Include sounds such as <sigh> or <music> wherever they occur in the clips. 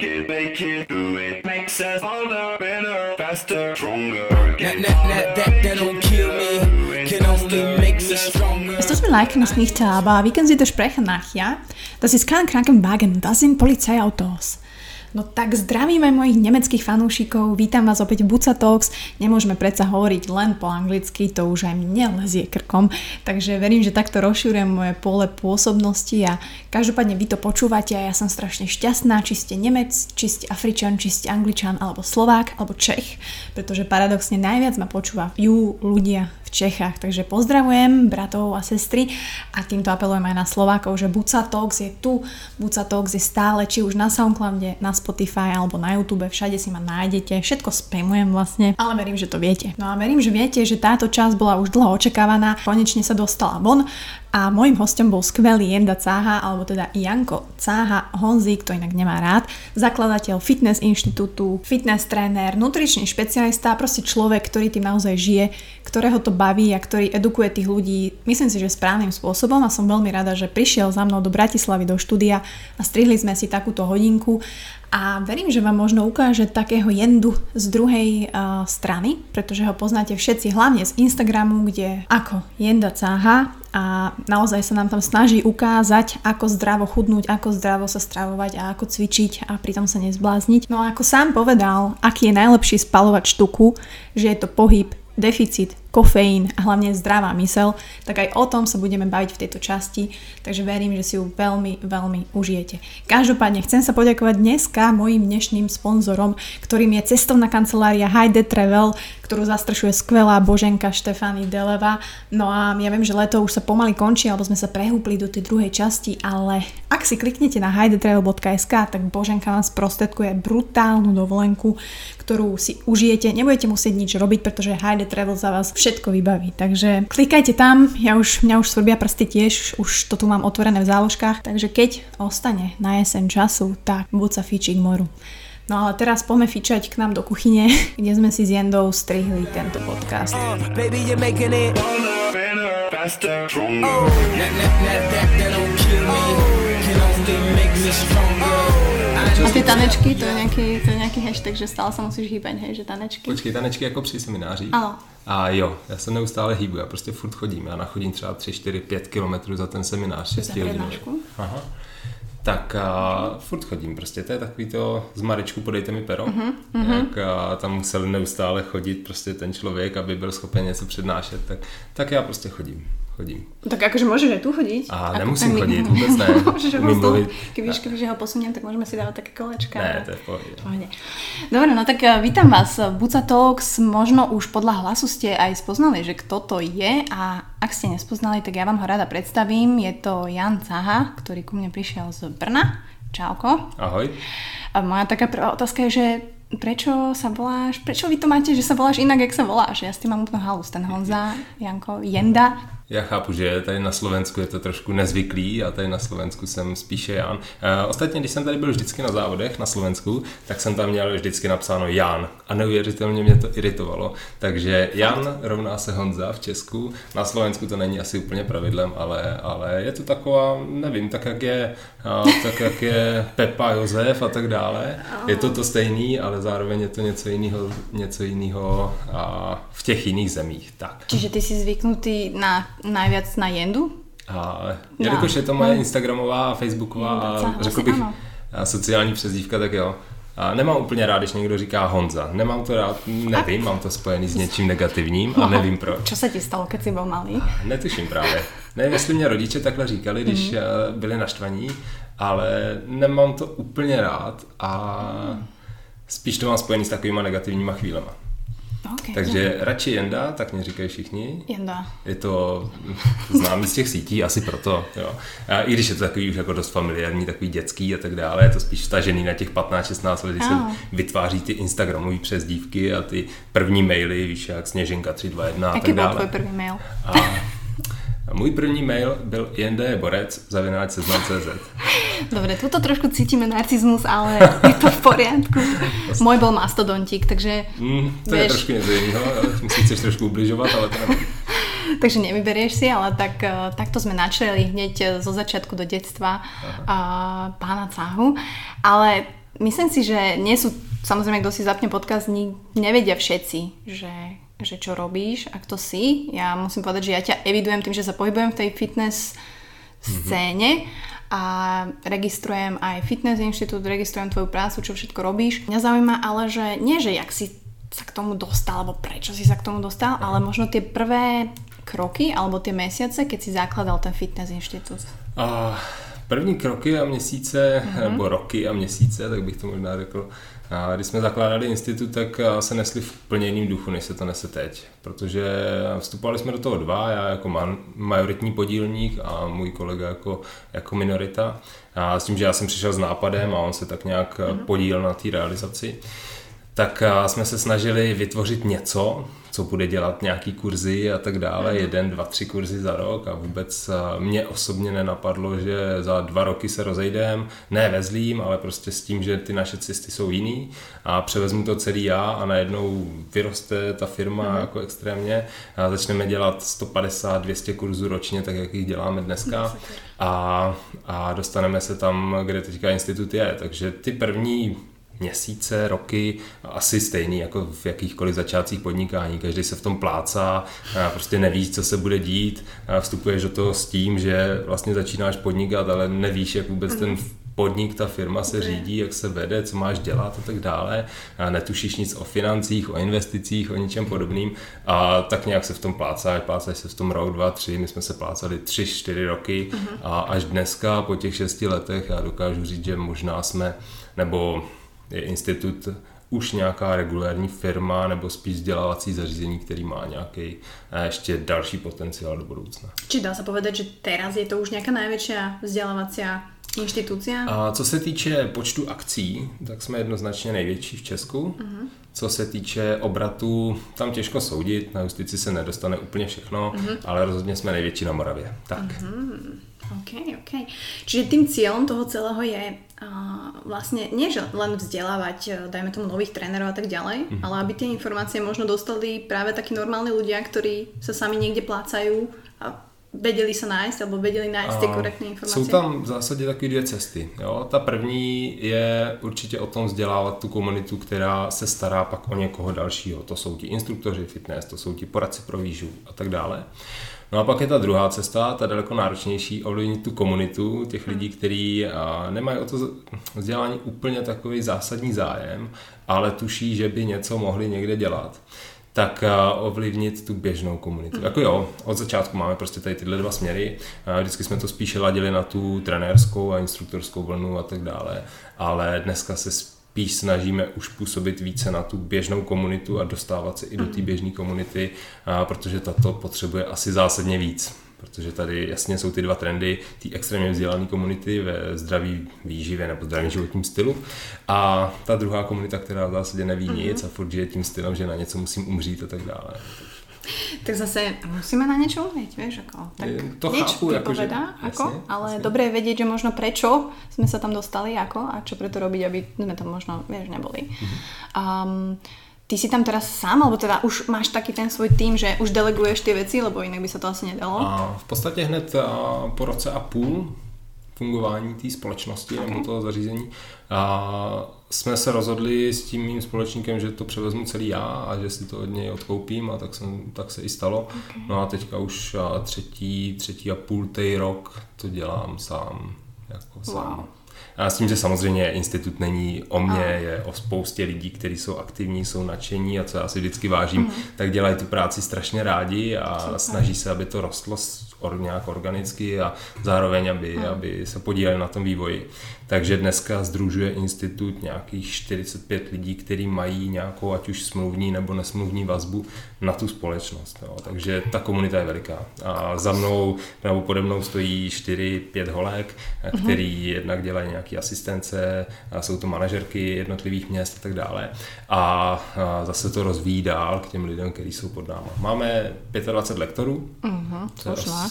work it, make it, do it. Makes us harder, better, faster, stronger. That, that, that, that, that don't kill me, can only make me stronger. Es tut mir leid, kann ich nicht, aber wie können Sie das sprechen nach, ja? Das ist kein Krankenwagen, das sind Polizeiautos. No tak zdravíme mojich nemeckých fanúšikov, vítam vás opäť v Buca Talks. Nemôžeme predsa hovoriť len po anglicky, to už aj mne lezie krkom, takže verím, že takto rozšírujem moje pole pôsobnosti a každopádne vy to počúvate a ja som strašne šťastná, či ste Nemec, či ste Afričan, či ste Angličan, alebo Slovák, alebo Čech, pretože paradoxne najviac ma počúva ju ľudia Čechách. Takže pozdravujem bratov a sestry a týmto apelujem aj na Slovákov, že Buca Talks je tu, Buca Talks je stále, či už na Soundcloude, na Spotify alebo na YouTube, všade si ma nájdete, všetko spamujem vlastne, ale verím, že to viete. No a verím, že viete, že táto časť bola už dlho očakávaná, konečne sa dostala von a môjim hostom bol skvelý Jenda Cáha, alebo teda Janko Cáha Honzi, kto inak nemá rád, zakladateľ fitness inštitútu, fitness tréner, nutričný špecialista, proste človek, ktorý tým naozaj žije, ktorého to baví a ktorý edukuje tých ľudí, myslím si, že správnym spôsobom. A som veľmi rada, že prišiel za mnou do Bratislavy do štúdia a strihli sme si takúto hodinku. A verím, že vám možno ukáže takého jendu z druhej uh, strany, pretože ho poznáte všetci hlavne z Instagramu, kde ako jenda cáha a naozaj sa nám tam snaží ukázať, ako zdravo chudnúť, ako zdravo sa stravovať a ako cvičiť a pritom sa nezblázniť. No a ako sám povedal, aký je najlepší spalovať štuku, že je to pohyb, deficit, kofeín a hlavne zdravá mysel, tak aj o tom sa budeme baviť v tejto časti, takže verím, že si ju veľmi, veľmi užijete. Každopádne chcem sa poďakovať dneska mojim dnešným sponzorom, ktorým je cestovná kancelária Heide Travel, ktorú zastrešuje skvelá Boženka Štefany Deleva. No a ja viem, že leto už sa pomaly končí, alebo sme sa prehúpli do tej druhej časti, ale ak si kliknete na heidetravel.sk, tak Boženka vám sprostredkuje brutálnu dovolenku, ktorú si užijete. Nebudete musieť nič robiť, pretože Heide Travel za vás všetko vybaví. Takže klikajte tam, ja už, mňa už svrbia prsty tiež, už to tu mám otvorené v záložkách, takže keď ostane na jeseň času, tak buď sa fíči k moru. No ale teraz poďme fičať k nám do kuchyne, <laughs> kde sme si s Jendou strihli tento podcast. Uh, baby, you're making it. Harder, better, faster, stronger. That, that, that, that, that don't kill me, can only make me stronger. A ty tanečky, to je nejaký, to je nejaký hashtag, že stále sa musíš hýbať, hej, že tanečky. Počkej, tanečky jako při seminářích? Ano. A jo, já se neustále hýbu, já prostě furt chodím, já nachodím třeba 3, 4, 5 kilometrů za ten seminář, 6 Za hodinový. přednášku? Aha. Tak a furt chodím prostě, to je takový to z Marečku podejte mi pero, Mhm, uh-huh, jak a, tam musel neustále chodit prostě ten člověk, aby byl schopen něco přednášet, tak, tak já prostě chodím, chodím. Tak akože môžeš aj tu chodiť. A Ako nemusím ten- chodiť, vôbec ne. <laughs> Môžeš ho Umím. Keď víš, kebyže ho posuniem, tak môžeme si dávať také kolečka. Ne, to je v. Pohode. Dobre, no tak eh, vítam vás Buca Talks. Možno už podľa hlasu ste aj spoznali, že kto to je a ak ste nespoznali, tak ja vám ho rada predstavím. Je to Jan Caha, ktorý ku mne prišiel z Brna. Čauko. Ahoj. A moja taká prvá otázka je, že prečo sa voláš, prečo vy to máte, že sa voláš inak, jak sa voláš? Ja s tým mám úplne halus, ten Honza, Janko, Jenda. Já chápu, že tady na Slovensku je to trošku nezvyklý a tady na Slovensku jsem spíše Jan. E, ostatně, když jsem tady byl vždycky na závodech na Slovensku, tak jsem tam měl vždycky napsáno Jan a neuvěřitelně mě to iritovalo. Takže Jan rovná se Honza v Česku. Na Slovensku to není asi úplně pravidlem, ale, ale je to taková, nevím, tak jak je, a, tak jak je Pepa, Josef a tak dále. Je to to stejný, ale zároveň je to něco jiného, něco jiného a v těch jiných zemích. Tak. Čiže ty si zvyknutý na, najviac na Jendu? A No. jelikož je to moje Instagramová, Facebooková a řekl bych ano. sociální přezdívka, tak jo. A nemám úplně rád, když někdo říká Honza. Nemám to rád, nevím, mám to spojený s něčím negativním a nevím proč. Čo sa ti stalo, keď si bol malý? Netuším právě. Nevím, jestli mě rodiče takhle říkali, když Mhm. mm. byli naštvaní, ale nemám to úplně rád a spíš to mám spojený s takovýma negativníma chvílema. Okay, Takže radši Jenda, tak mě říkají všichni. Jenda. Je to <laughs> známý z těch sítí, asi proto. Jo. A I když je to takový už jako dost familiární, takový dětský a tak dále, je to spíš vstažený na těch 15-16 let, kdy se vytváří ty Instagramové přezdívky a ty první maily, víš, jak Sněženka 321 a tak dále. tvoj prvý mail? A a můj první mail byl jndborec zavináč seznam.cz. Dobre, tuto trošku cítime narcizmus, ale je to v poriadku. <laughs> Môj bol mastodontík, takže, Mm, to je Vieš. trošku něco jiného, musíš chceš trošku ubližovat, ale to nevím. <laughs> takže nevyberieš si, ale tak, eh, takto sme načreli hneď eh, zo začiatku do detstva a pána Cáhu. Ale myslím si, že nie sú, samozrejme, kto si zapne podcast, nevedia všetci, že, že čo robíš a kto si. Ja musím povedať, že ja ťa evidujem tým, že sa pohybujem v tej fitness scéne a registrujem aj fitness inštitút, registrujem tvoju prácu, čo všetko robíš. Mňa zaujíma ale, že nie, že jak si sa k tomu dostal, alebo prečo si sa k tomu dostal, ale možno tie prvé kroky alebo tie mesiace, keď si zakladal ten fitness inštitút. A první kroky a měsíce, nebo roky a měsíce, tak bych to možná řekl, a když jsme zakládali institut, tak a, se nesli v úplně jiným duchu, než se to nese teď. Protože vstupovali jsme do toho dva, já jako man, majoritní podílník a můj kolega jako, jako minorita. A s tím, že já jsem přišel s nápadem a on se tak nějak mm podílel na té realizaci tak jsme se snažili vytvořit něco, co bude dělat nějaký kurzy a tak dále, jeden, dva, tři kurzy za rok a vůbec mě osobně nenapadlo, že za dva roky se rozejdem, ne ve zlým, ale prostě s tím, že ty naše cesty jsou jiný a převezmu to celý já a najednou vyroste ta firma jako extrémně a začneme dělat 150-200 kurzů ročně, tak jak jich děláme dneska. A, a dostaneme se tam, kde teďka institut je, takže ty první měsíce, roky, asi stejný jako v jakýchkoliv začátcích podnikání. Každý se v tom plácá, prostě nevíš, co se bude dít, vstupuješ do toho s tím, že vlastně začínáš podnikat, ale nevíš, jak vůbec ten podnik, ta firma se řídí, jak se vede, co máš dělat a tak dále. A netušíš nic o financích, o investicích, o ničem podobným. A tak nějak se v tom plácáš, plácáš se v tom rok, dva, tři, my jsme se plácali tři, čtyři roky. A až dneska po těch šesti letech já dokážu říct, že možná jsme, nebo je institut už nějaká regulární firma nebo spíš vzdělávací zařízení, který má nějaký eh, ještě další potenciál do budoucna. Či dá sa povedať, že teraz je to už nejaká najväčšia vzdelávacia inštitúcia? A co se týče počtu akcí, tak jsme jednoznačně největší v Česku. Uh-huh. Co se týče obratu, tam těžko soudit, na justici se nedostane úplně všechno, uh-huh. ale rozhodně jsme největší na Moravě. Tak. Uh-huh. OK, OK. Čiže tým cieľom toho celého je uh, vlastne nie, že len vzdelávať, uh, dajme tomu nových trénerov a tak ďalej, mm-hmm. ale aby tie informácie možno dostali práve takí normálni ľudia, ktorí sa sami niekde plácajú a vedeli sa nájsť, alebo vedeli nájsť tie A korektné informácie. Jsou tam v zásadě takové dvě cesty. Jo? Ta první je určitě o tom vzdělávat tu komunitu, která se stará pak o někoho dalšího. To jsou ti instruktoři fitness, to jsou ti poradci pro výživu a tak dále. No a pak je ta druhá cesta, ta daleko náročnější, ovlivnit tu komunitu těch lidí, kteří a, nemají o to vzdělání úplně takový zásadní zájem, ale tuší, že by něco mohli někde dělat tak a, ovlivnit tu běžnou komunitu. Jako jo, od začátku máme prostě tady tyhle dva směry. A vždycky jsme to spíše ladili na tu trenérskou a instruktorskou vlnu a tak dále, ale dneska se spíš snažíme už působit více na tu běžnou komunitu a dostávat se i do té běžné komunity, protože tato potřebuje asi zásadně víc. Protože tady jasně jsou ty dva trendy, ty extrémně vzdělané komunity ve zdraví výživě nebo zdravém životním stylu a ta druhá komunita, která v zásadě neví nic a furt žije tím stylem, že na něco musím umřít a tak dále. Tak zase musíme na niečo umieť, vieš, ako, tak Je- to nič chápu, ako, že- ako, jasne, ale jasne. dobré je vedieť, že možno prečo sme sa tam dostali, ako a čo preto robiť, aby sme tam možno, vieš, neboli. Mhm. Um, ty si tam teraz sám, alebo teda už máš taký ten svoj tým, že už deleguješ tie veci, lebo inak by sa to asi nedalo. A v podstatě hned po roce a půl fungování té společnosti nebo toho zařízení a jsme se rozhodli s tím mým společníkem, že to převezmu celý já a že si to od něj odkoupím a tak, jsem, tak se i stalo. No a teďka už a, třetí, třetí a půl tej rok to dělám sám. Jako sám. Wow. A s tím, že samozřejmě institut není o mně, je o spoustě lidí, kteří jsou aktivní, jsou nadšení a co já si vždycky vážím, mm. tak dělají tu práci strašně rádi a Super. snaží se, aby to rostlo or, nějak organicky a zároveň, aby, mm. aby se podíleli na tom vývoji. Takže dneska združuje institut nějakých 45 lidí, kteří mají nějakou ať už smluvní nebo nesmluvní vazbu na tu společnost. Jo. Takže ta komunita je veliká. A za mnou nebo pode mnou stojí 4-5 holek, který jednak dělají nějaké asistence, a jsou to manažerky jednotlivých měst a tak dále. A, zase to rozvíjí dál k těm lidem, kteří jsou pod náma. Máme 25 lektorů, Mhm, je slušná. roz-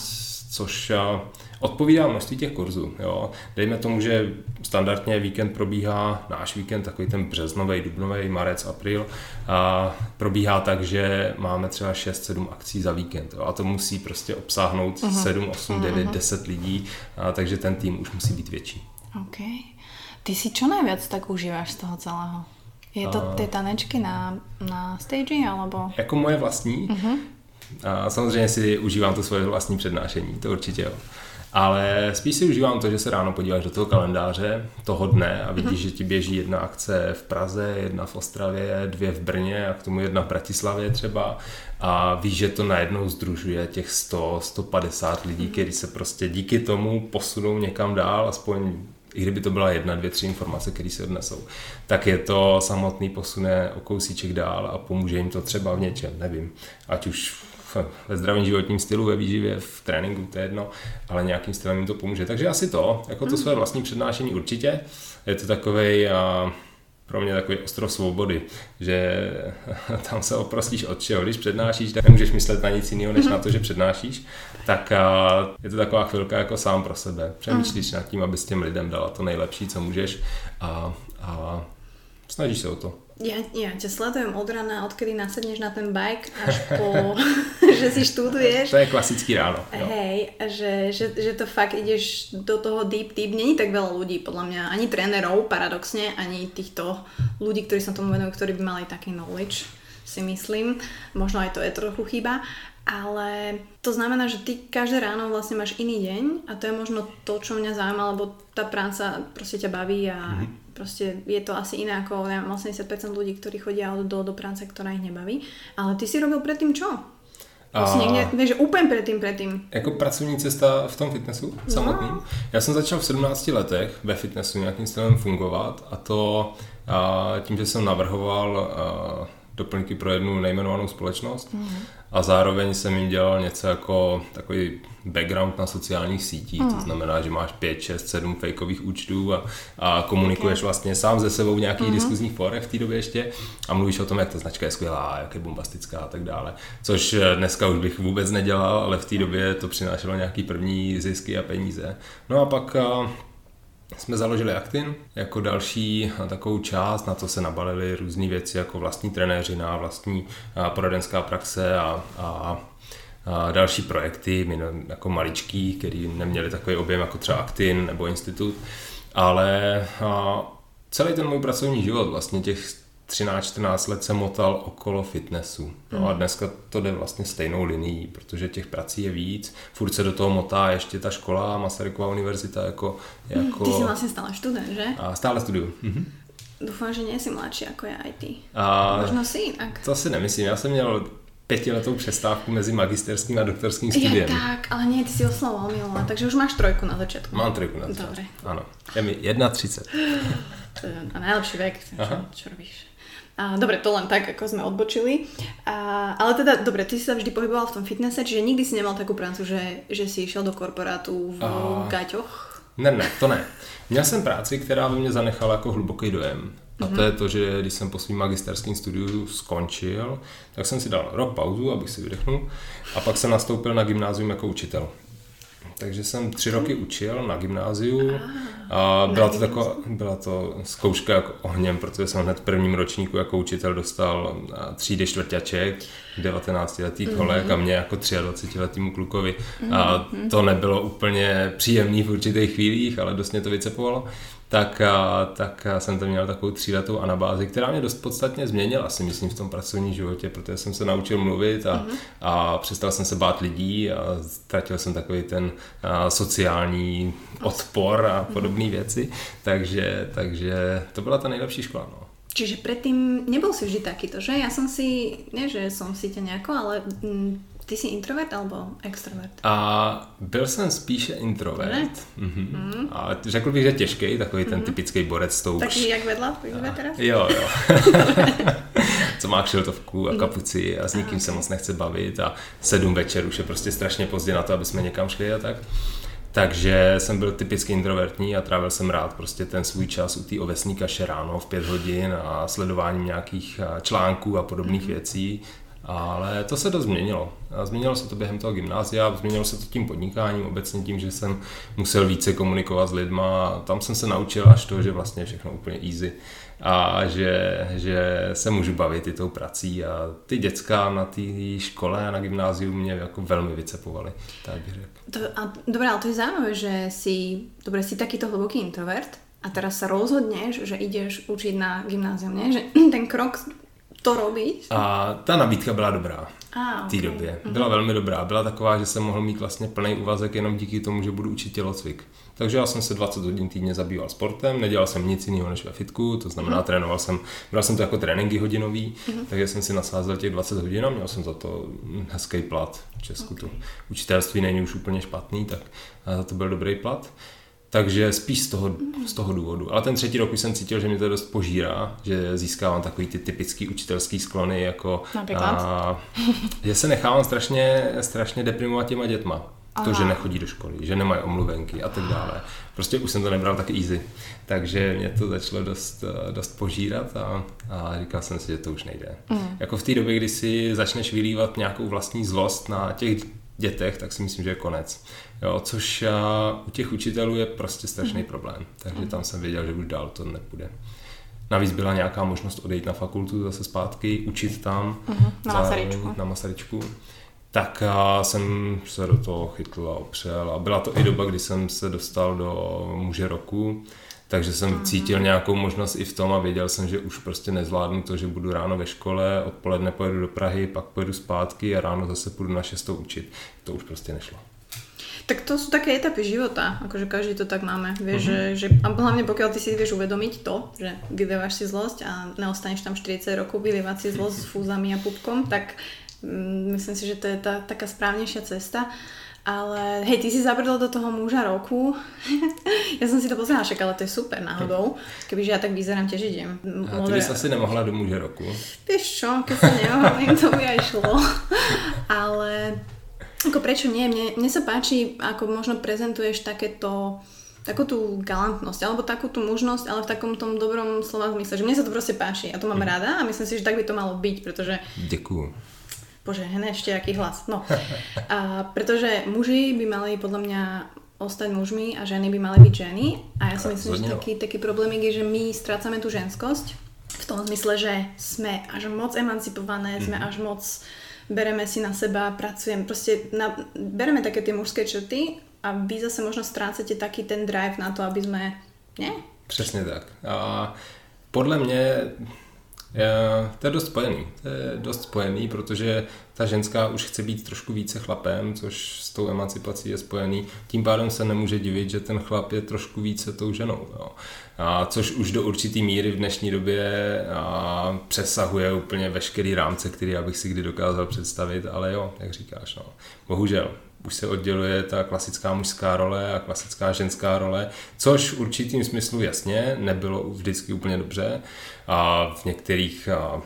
což a, odpovídá množství těch kurzů. Jo. Dejme tomu, že standardně víkend probíhá, náš víkend, takový ten březnový, dubnový, marec, april, a probíhá tak, že máme třeba 6-7 akcí za víkend. Jo. A to musí prostě obsáhnout 7, 8, 9, 10 lidí, a, takže ten tým už musí být větší. OK. Ty si čo najviac tak užíváš z toho celého? Je to ty tanečky na, na stage, alebo... Jako moje vlastní. Uh-huh. A samozřejmě si užívám to svoje vlastní přednášení, to určitě jo. Ale spíš si užívám to, že se ráno podíváš do toho kalendáře toho dne a vidíš, že ti běží jedna akce v Praze, jedna v Ostravě, dvě v Brně a k tomu jedna v Bratislavě třeba. A víš, že to najednou združuje těch 100, 150 lidí, kteří se prostě díky tomu posunou někam dál, aspoň i kdyby to byla jedna, dvě, tři informace, které se odnesou, tak je to samotný posune o kousíček dál a pomůže jim to třeba v něčem, nevím, ať už ve zdravém životním stylu, ve výživě, v tréninku, to je jedno, ale nějakým stylem jim to pomůže. Takže asi to, jako to své vlastní přednášení určitě. Je to takový pro mě takový ostrov svobody, že <laughs> tam se oprostíš od čeho. Když přednášíš, tak nemůžeš myslet na nic jiného, než na to, že přednášíš. Tak je to taková chvilka jako sám pro sebe. Přemýšlíš nad tím, aby s těm lidem dala to nejlepší, co můžeš a, a snažíš se o to. Ja, ja ťa sledujem od rana, odkedy nasedneš na ten bike, až <laughs> po, <laughs> že si študuješ. To je klasický ráno. Jo. Hej, že, že, že to fakt ideš do toho deep, deep. Není tak veľa ľudí, podľa mňa, ani trénerov, paradoxne, ani týchto ľudí, ktorí sa tomu venujú, ktorí by mali taký knowledge, si myslím. Možno aj to je trochu chyba. Ale to znamená, že ty každé ráno vlastne máš iný deň a to je možno to, čo mňa zaujíma, lebo tá práca proste ťa baví a mm-hmm. Proste je to asi iné ako neviem, 80% ľudí, ktorí chodia do, do práce, ktorá ich nebaví. Ale ty si robil predtým čo? Vlastně někde, takže úplně předtím, předtím. Jako pracovní cesta v tom fitnessu no. samotným. Já jsem začal v 17 letech ve fitnessu nějakým stylem fungovat a to a tím, že jsem navrhoval a, doplňky pro jednu nejmenovanou společnost mm. a zároveň jsem jim dělal něco jako takový background na sociálních sítích, mm. to znamená, že máš 5, 6, 7 fakeových účtů a, a komunikuješ okay. vlastně sám ze sebou v nějakých mm. diskuzních forech v té době ještě a mluvíš o tom, jak ta značka je skvělá, jak je bombastická a tak dále. Což dneska už bych vůbec nedělal, ale v té době to přinášelo nějaký první zisky a peníze. No a pak jsme založili Actin jako další takovou část, na co se nabalili různé věci jako vlastní trenéřina, vlastní poradenská praxe a a další projekty, jako maličký, který neměli takový objem jako třeba Actin nebo Institut, ale celý ten můj pracovní život, vlastně těch 13-14 let se motal okolo fitnessu. No a hmm. dneska to jde vlastně stejnou linií, protože těch prací je víc. Furt se do toho motá ještě ta škola, Masarykova univerzita jako... jako... Ty jsi vlastně stále student, že? A stále studuju. Mhm. Doufám, že nejsi mladší jako je IT. A Možno si jinak. To si nemyslím. Já jsem měl pětiletou přestávku mezi magisterským a doktorským studiem. Je tak, ale nie, ty si oslavoval Milana, takže už máš trojku na začátku. Mám trojku na začátku. Dobre. Ano. Je mi 31. A najlepší vek, čo, čo robíš? A, dobre, to len tak, ako sme odbočili. A, ale teda, dobre, ty si sa vždy pohyboval v tom fitnesse, čiže nikdy si nemal takú prácu, že, že si išiel do korporátu v a... gaťoch? Ne, ne, to ne. Měl jsem práci, která by mě zanechala jako hluboký dojem. A to je to, že když jsem po svým magisterském studiu skončil, tak jsem si dal rok pauzu, abych si vydechnul, a pak jsem nastoupil na gymnázium jako učitel. Takže jsem tři roky učil na gymnáziu a byla to, taková, byla to zkouška jako ohněm, protože jsem hned v prvním ročníku jako učitel dostal třídy čtvrťaček, 19-letý kolek mm-hmm. a mě jako 23-letýmu klukovi. A mhm. to nebylo úplně příjemný v určitých chvílích, ale dost mě to vycepovalo tak, tak jsem tam měl takovou tříletou anabázi, která mě dost podstatně změnila, si myslím, v tom pracovním životě, protože jsem se naučil mluvit a, mm-hmm. a přestal jsem se bát lidí a ztratil jsem takový ten a, sociální odpor a mhm. podobné mm-hmm. věci, takže, takže to byla ta nejlepší škola. No. Čiže predtým nebol si vždy takýto, že? Ja som si, nie že som si ťa nejako, ale mm, ty jsi introvert alebo extrovert? A byl jsem spíše introvert. Mm-hmm. Mm. A řekl bych, že těžký, takový ten mm-hmm. typický borec s tou... Taky jak vedla a, teraz? Jo, jo. <laughs> Co má kšiltovku a kapuci a s nikým se moc nechce bavit a sedm večer už je prostě strašně pozdě na to, aby jsme někam šli a tak. Takže jsem byl typicky introvertní a trávil jsem rád prostě ten svůj čas u té ovesní kaše ráno v pět hodin a sledováním nějakých článků a podobných mm-hmm. věcí ale to se dost změnilo. Změnilo se to během toho gymnázia, změnilo se to tím podnikáním, obecně tím, že jsem musel více komunikovat s lidma. Tam jsem se naučil až to, že vlastně všechno úplně easy a že, že se můžu bavit i tou prací a ty děcka na té škole a na gymnáziu mě jako velmi vycepovali, tak bych řekl. To, a, dobré, ale to je zaujímavé, že si, dobre, si takýto hlboký introvert, a teraz sa rozhodneš, že ideš učiť na gymnázium, nie? Že <clears throat> ten krok to robiť. A ta nabídka byla dobrá A, v té ok. době. Byla velmi dobrá. Byla taková, že jsem mohl mít vlastně plný úvazek jenom díky tomu, že budu učit tělocvik. Takže já jsem se 20 hodin týdně zabýval sportem, nedělal jsem nic jiného než ve fitku, to znamená, trénoval jsem, bral jsem to jako tréninky hodinový, takže jsem si nasázel těch 20 hodin a měl jsem za to hezký plat. V Česku to učitelství není už úplně špatný, tak a za to byl dobrý plat. Takže spíš z toho, z toho důvodu. Ale ten třetí rok už jsem cítil, že mě to dost požírá, že získávám takový ty typický učitelský sklony, jako a, že se nechávám strašně, strašně deprimovat těma dětma. To, že Aha. nechodí do školy, že nemají omluvenky a tak dále. Prostě už jsem to nebral tak easy. Takže mě to začalo dost, dost požírat a, a říkal jsem si, že to už nejde. Mm. Jako v té době, kdy si začneš vylívat nějakou vlastní zlost na těch dětech, tak si myslím, že je konec. Jo, což a, u těch učitelů je prostě strašný problém. Takže tam jsem věděl, že už dál to nepůjde. Navíc byla nějaká možnost odejít na fakultu zase zpátky, učit tam. na zároveň Masaryčku. Na Masaryčku. Tak a jsem se do toho chytl a opřel. A byla to i doba, kdy jsem se dostal do muže roku, takže jsem cítil nějakou možnost i v tom a věděl jsem, že už prostě nezvládnu to, že budu ráno ve škole, odpoledne pojedu do Prahy, pak pojedu zpátky a ráno zase půjdu na šestou učit. To už prostě nešlo. Tak to sú také etapy života, akože každý to tak máme, vieš, Mhm. že, že a hlavne pokiaľ ty si vieš uvedomiť to, že vylievaš si zlosť a neostaneš tam 40 rokov vylievať si zlosť s fúzami a pupkom, tak mm, myslím si, že to je tá taká správnejšia cesta. Ale hej, ty si zabrdol do toho muža roku. <laughs> ja som si to pozerala, však ale to je super náhodou. Kebyže ja tak vyzerám, tiež idem. A ty bys asi nemohla do muže roku. Vieš čo, keď sa nehovorím, to by aj šlo. <laughs> Ale ako prečo nie? Mne, mne sa páči, ako možno prezentuješ takéto takú tú galantnosť, alebo takú tú mužnosť, ale v takom tom dobrom slova zmysle, že mne sa to proste páči, ja to mám rada a myslím si, že tak by to malo byť, pretože Děkuju. Bože, hne, ešte aký hlas. No. A pretože muži by mali podľa mňa ostať mužmi a ženy by mali byť ženy. A ja si myslím, že Rozhodne, no. taký, taký problémik je, že my strácame tú ženskosť v tom zmysle, že sme až moc emancipované, sme až moc bereme si na seba, pracujeme, proste na, bereme také tie mužské črty a vy zase možno strácate taký ten drive na to, aby sme, nie? Přesně tak. A podle mě je, to je dost spojený. To je dost spojený, protože ta ženská už chce být trošku více chlapem, což s tou emancipací je spojený. Tím pádem se nemůže divit, že ten chlap je trošku více tou ženou. Jo. A což už do určitý míry v dnešní době a přesahuje úplně veškerý rámce, který já bych si kdy dokázal představit, ale jo, jak říkáš, no. Bohužel, už se odděluje ta klasická mužská role a klasická ženská role, což v určitým smyslu jasně nebylo vždycky úplně dobře. A v některých a,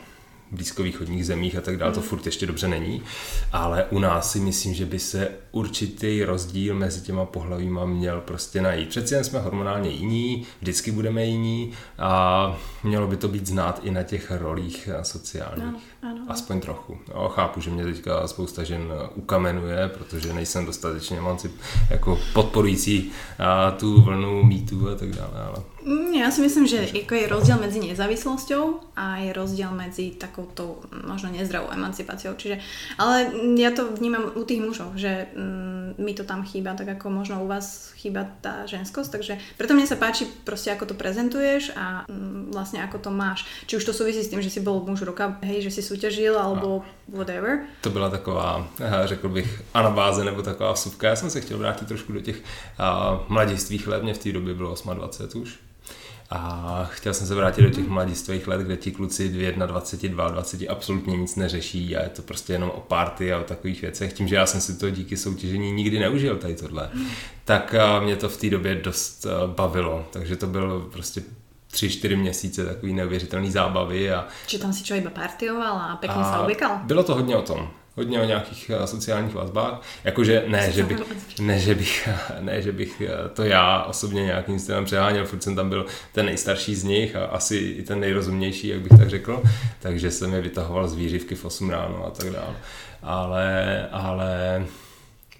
blízkovýchodních zemích a tak dále, to furt ještě dobře není, ale u nás si myslím, že by se určitý rozdíl mezi těma pohlavíma měl prostě najít. Přeci jen jsme hormonálně jiní, vždycky budeme jiní a mělo by to být znát i na těch rolích sociálních. Ano, ano. Aspoň trochu. Jo, chápu, že mě teďka spousta žen ukamenuje, protože nejsem dostatečně emancip, jako podporující a, tu vlnu mýtu a tak dále, ale Mm, Ja si myslím, že ako je rozdiel medzi nezávislosťou a je rozdiel medzi takouto mm, možno nezdravou emancipáciou. Čiže, ale ja to vnímam u tých mužov, že mi to tam chýba, tak ako možno u vás chýba tá ženskosť. Takže preto mne sa páči proste, ako to prezentuješ a mm, vlastne ako to máš. Či už to súvisí s tým, že si bol muž roka, hej, že si súťažil alebo whatever. To byla taková, eh, řekl bych, anabáze nebo taková vsuvka. Já jsem se chtěl vrátit trošku do těch uh, mladistvých let, mě v té době bylo 28 už. A chtěl jsem se vrátit do těch mladistvých let, kde ti kluci 21, 22, 20 absolutně nic neřeší a je to prostě jenom o party a o takových věcech. Tím, že já jsem si to díky soutěžení nikdy neužil tady tohle, tak uh, mě to v té době dost uh, bavilo. Takže to bylo prostě tři, čtyři měsíce takový neuvěřitelný zábavy a Či tam si čo iba partioval a pekne a sa obliekal? Bylo to hodně o tom. Hodně o nějakých eh, sociálních vazbách. Jakože ne, že bych, ne, že bych, <laughs> ne, že bych eh, to já osobně nějakým stylem přeháněl, furt jsem tam byl ten nejstarší z nich a asi i ten nejrozumnější, jak bych tak řekl. Takže jsem je vytahoval z výřivky v 8 ráno a tak dále. Ale, ale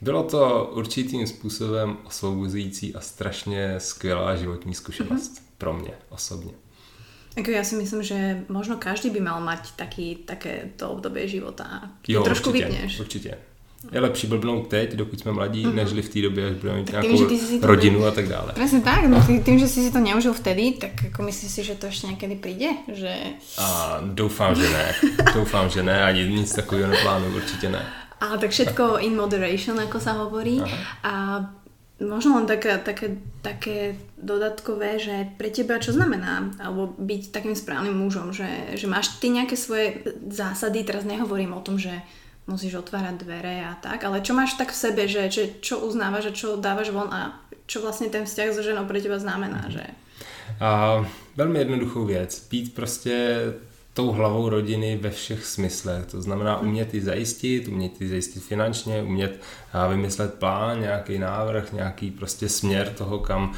bylo to určitým způsobem osvobozující a strašně skvělá životní zkušenost mm-hmm. pro mě osobně. Ako ja si myslím, že možno každý by mal mať taký, také to obdobie života, Jo, trošku určitě, vypneš. určitě. Je lepší blbnout teď, dokud jsme mladí, mm-hmm. nežli v té době, až budeme mít Tak nějakou tím, si to rodinu a tak dále. Presne tak, no tým, že si si to neužil vtedy, tak ako myslíš si, že to ešte niekedy príde? Že... A doufám, že ne. <laughs> doufám, že ne, ani nic takového neplánuju, určitě ne. Ale tak všetko in moderation, ako sa hovorí. A možno len také, také, také dodatkové, že pre teba čo znamená? Alebo byť takým správnym mužom, že, že máš ty nejaké svoje zásady, teraz nehovorím o tom, že musíš otvárať dvere a tak, ale čo máš tak v sebe, že, že čo uznávaš a čo dávaš von a čo vlastně ten vzťah so ženou pre teba znamená, že... A velmi jednoduchou věc. Být prostě tou hlavou rodiny ve všech smyslech. To znamená umět ji zajistit, umět ji zajistit finančně, umět vymyslet plán, nějaký návrh, nějaký prostě směr toho, kam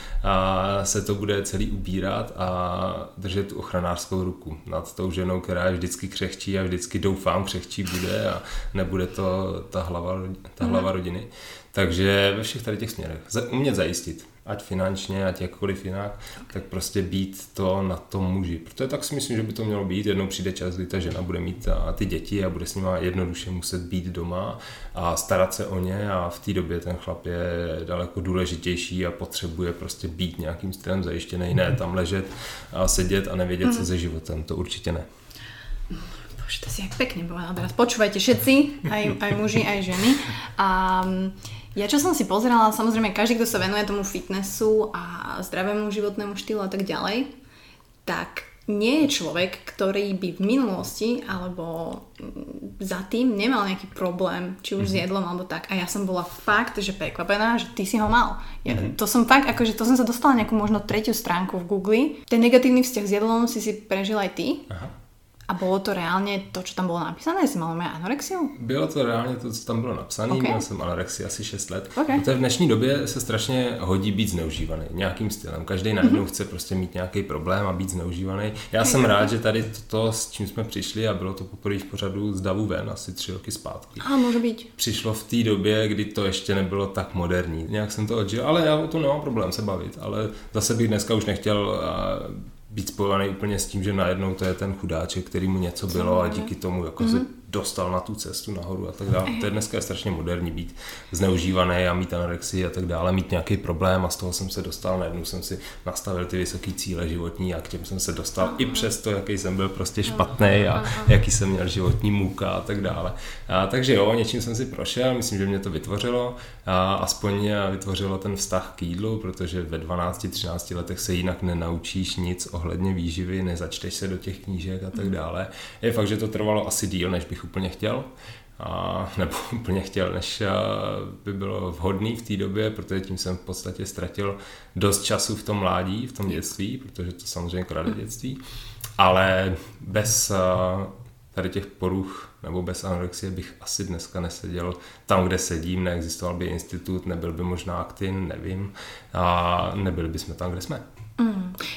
se to bude celý ubírat a držet tu ochranářskou ruku nad tou ženou, která je vždycky křehčí a vždycky doufám křehčí bude a nebude to ta hlava, ta hlava rodiny. Takže ve všech tady těch směrech. Umět zajistit, ať finančně, ať jakkoliv jinak, tak prostě být to na tom muži. Protože tak si myslím, že by to mělo být. Jednou přijde čas, kdy ta žena bude mít a, ty děti a bude s nima jednoduše muset být doma a starat se o ně a v té době ten chlap je daleko důležitější a potřebuje prostě být nějakým stylem zajištěný, ne tam ležet a sedět a nevědět, co se životem. To určitě ne. Bože, to si jak pekne povedal. Teraz počúvajte všetci, aj, aj muži, aj ženy. A mm, ja čo som si pozerala, samozrejme každý, kto sa venuje tomu fitnessu a zdravému životnému štýlu a tak ďalej, tak nie je človek, ktorý by v minulosti alebo za tým nemal nejaký problém, či už s jedlom alebo tak. A ja som bola fakt, že prekvapená, že ty si ho mal. Ja, To som fakt, akože to som sa dostala nejakú možno tretiu stránku v Google. Ten negatívny vzťah s jedlom si si prežil aj ty. Aha. A bolo to reálne to, čo tam bolo napísané? Si mal mať anorexiu? Bylo to reálně to, co tam bylo napsané, Ok. okay. měl jsem anorexii asi 6 let. Ok. Protože v dnešní době se strašně hodí být zneužívaný nějakým stylem. Každý najednou Mhm. chce prostě mít nějaký problém a být zneužívaný. Já jsem rád, že tady to, s čím jsme přišli a bylo to poprvé v pořadu z Davu ven, asi tři roky zpátky. Ale môže byť. Přišlo v té době, kdy to ještě nebylo tak moderní. Nějak jsem to odžil, ale já o tom nemám problém se bavit. Ale zase bych dneska už nechtěl a, být spojovaný úplně s tím, že najednou to je ten chudáček, který mu něco bylo a díky tomu jako se dostal na tu cestu nahoru a tak dále. To je dneska je strašně moderní být zneužívaný a mít anorexii a tak dále, mít nějaký problém a z toho jsem se dostal, najednou jsem si nastavil ty vysoké cíle životní a k těm jsem se dostal i přes to, jaký jsem byl prostě špatný a jaký jsem měl životní můka a tak dále. A, takže jo, něčím jsem si prošel, myslím, že mě to vytvořilo a aspoň vytvořilo ten vztah k jídlu, protože ve 12-13 letech se jinak nenaučíš nic ohledně výživy, nezačteš se do těch knížek a tak dále. Je fakt, že to trvalo asi díl, než bych úplně chtěl. A, <laughs> nebo úplně chtěl, než by bylo vhodný v té době, protože tím jsem v podstatě ztratil dost času v tom mládí, v tom dětství, protože to samozřejmě krade dětství. Ale bez tady těch poruch nebo bez anorexie bych asi dneska neseděl tam, kde sedím, neexistoval by institut, nebyl by možná aktin, nevím, a nebyli bychom tam, kde jsme.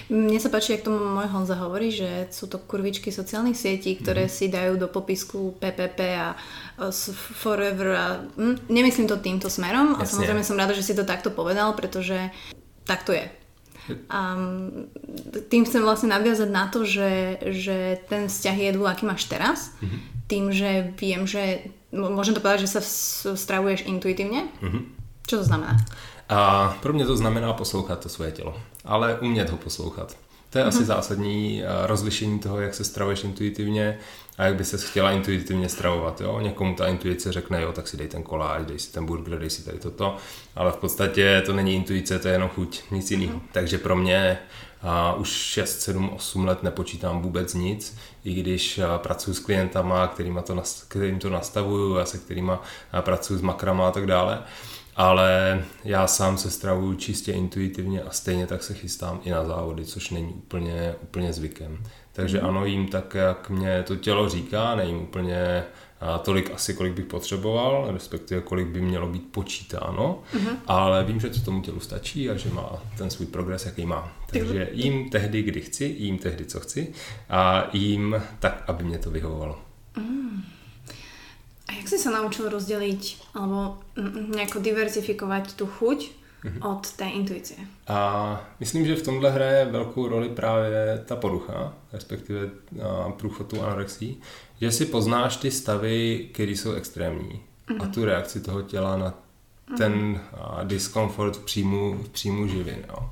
Mne sa páči, jak tomu môj Honza hovorí, že sú to kurvičky sociálnych sietí, ktoré Mhm. si dajú do popisku PPP a a Forever a hm, nemyslím to týmto smerom a Jasne. samozrejme som rada, že si to takto povedal, pretože tak to je. A tým chcem vlastne nadviazať na to, že, že ten vzťah jedlu, aký máš teraz, Mhm. tým, že viem, že môžem to povedať, že sa stravuješ intuitívne. Mhm. Čo to znamená? A pro mě to znamená poslouchat to svoje tělo, ale umět ho poslouchat. To je asi zásadní a, rozlišení toho, jak se stravuješ intuitivně a jak by se chtěla intuitivně stravovat. Jo? Někomu ta intuice řekne, jo, tak si dej ten koláč, dej si ten burger, dej si tady toto, ale v podstatě to není intuice, to je jenom chuť, nic jiného. Takže pro mě a už 6, 7, 8 let nepočítám vůbec nic, i když a, pracuji s klientama, kterýma to, kterým to nastavuju a se kterýma a, pracuji s makrama a tak dále ale já sám se stravuju čistě intuitivně a stejně tak se chystám i na závody, což není úplně, úplně zvykem. Takže ano, jím tak, jak mě to tělo říká, nejím úplně tolik asi, kolik bych potřeboval, respektive kolik by mělo být počítáno, ale vím, že to tomu tělu stačí a že má ten svůj progres, jaký má. Takže jím tehdy, kdy chci, jím tehdy, co chci a jím tak, aby mě to vyhovovalo. A jak si sa naučil rozdeliť alebo mm, nejako diverzifikovať tú chuť od té intuice? A myslím, že v tomhle hraje velkou roli právě ta porucha, respektive a, průchod tou anorexí, že si poznáš ty stavy, které jsou extrémní. a tu reakci toho těla na ten a, diskomfort v příjmu, v příjmu živin. Jo.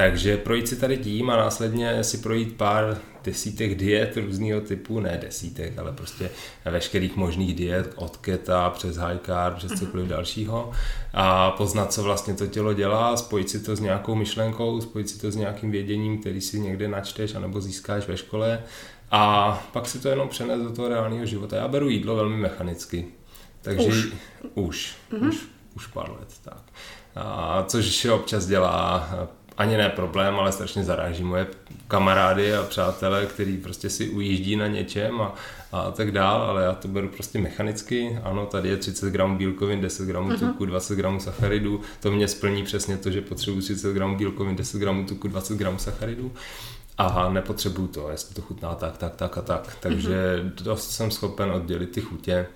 Takže projít si tady tím a následně si projít pár desítek diet různého typu, ne desítek, ale prostě veškerých možných diet od keta přes high carb, přes cokoliv dalšího a poznat, co vlastně to tělo dělá, spojit si to s nějakou myšlenkou, spojit si to s nějakým věděním, který si někde načteš anebo získáš ve škole a pak si to jenom přenes do toho reálného života. Já beru jídlo velmi mechanicky, takže už, už, mm-hmm. už, už pár let, tak. A což občas dělá ani ne problém, ale strašně zaráží moje kamarády a přátelé, který prostě si ujíždí na něčem a, a tak dál, ale já to beru prostě mechanicky. Ano, tady je 30 gramů bílkovin, 10 gramů uh-huh. tuku, 20 gramů sacharidů. To mě splní přesně to, že potřebuji 30 gramů bílkovin, 10 gramů tuku, 20 gramů sacharidů. A nepotřebuju to, jestli to chutná tak, tak, tak a tak. Takže uh-huh. dost jsem schopen oddělit ty chutě,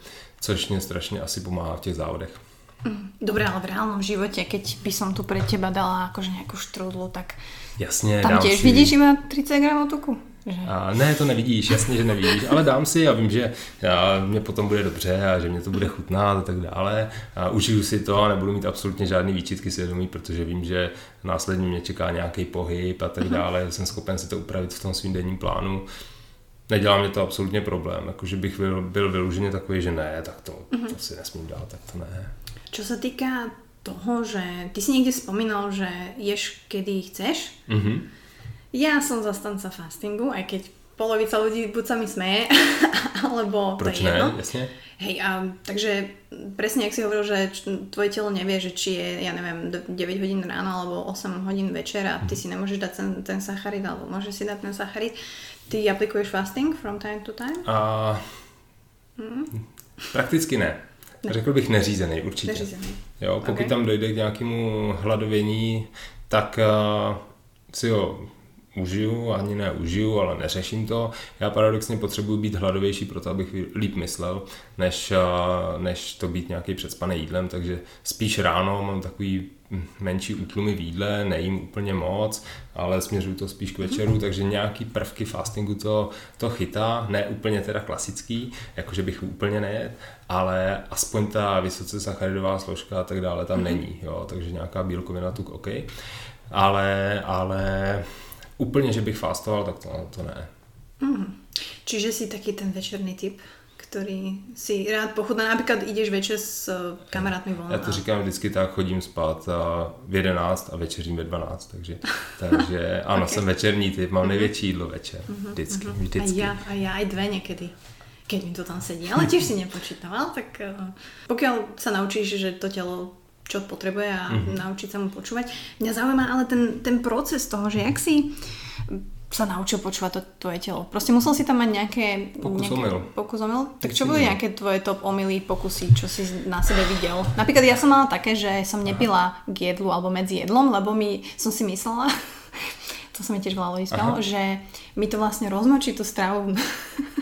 což mě strašně asi pomáhá v těch závodech. Dobre, ale v reálnom živote, keď by som tu pre teba dala akože nejakú štrúdlu, tak Jasně, tam tiež si... vidíš iba 30 gramov tuku. Že? A ne, to nevidíš, jasně, že nevidíš, ale dám si a vím, že já, mě potom bude dobře a že mě to bude chutnát a tak dále. A užiju si to a nebudu mít absolutně žádný výčitky svědomí, protože vím, že následně mě čeká nějaký pohyb a tak dále. Jsem schopen si to upravit v tom svým denním plánu. Nedělá mě to absolutně problém, jakože bych byl, byl vyloženě takový, že ne, tak to, to si nesmím dát, tak to ne. Čo sa týka toho, že ty si niekde spomínal, že ješ kedy chceš. Mm-hmm. Ja som zastanca fastingu, aj keď polovica ľudí buď sa mi smeje, <laughs> alebo Proč to je ne, jedno. jasně. Hej, a, takže presne, jak si hovoril, že tvoje telo nevie, že či je, ja neviem, do- 9 hodín ráno alebo 8 hodín večer a ty si nemôžeš dať ten, ten sacharid, alebo môžeš si dať ten sacharid. Ty aplikuješ fasting from time to time? A prakticky ne. Řekl bych neřízený, určitě. Neřízený. Jo, pokud Ok. tam dojde k nějakému hladovění, tak uh, si ho užiju, ani ne užiju, ale neřeším to. Já paradoxně potřebuji být hladovější proto, abych líp myslel, než, uh, než to být nějaký předspaný jídlem, takže spíš ráno mám takový menší útlumy v jídle, nejím úplně moc, ale směřuju to spíš k večeru, takže nějaký prvky fastingu to, to chytá, ne úplně teda klasický, jakože bych úplně nejet, ale aspoň ta vysoce sacharidová složka a tak dále tam není, jo, takže nějaká bílkovina tuk OK, ale, ale úplně, že bych fastoval, tak to, to ne. Čiže si taký ten večerný typ, ktorý si rád pochutná. Napríklad ideš večer s eh, kamarátmi von. Já to a- říkám vždycky tak, chodím spát a v 11 a večeřím ve 12, takže, takže <laughs> ano, Ok. jsem večerní typ, mám největší jídlo večer, vždycky, A vždycky. ja, a ja aj dve niekedy keď mi to tam sedí. Ale tiež si nepočítaval, tak eh, pokiaľ sa naučíš, že to telo čo potrebuje a mm-hmm. naučiť sa mu počúvať. Mňa zaujíma ale ten, ten proces toho, že jak si sa naučil počúvať to tvoje telo. Proste musel si tam mať nejaké... Pokus nejaké, omyl. Pokus omyl? Tak čo boli nejaké tvoje top omily, pokusy, čo si na sebe videl? Napríklad ja som mala také, že som nepila k jedlu alebo medzi jedlom, lebo mi som si myslela, to sa mi tiež veľa ľudí spalo, že mi to vlastne rozmočí tú stravu <laughs>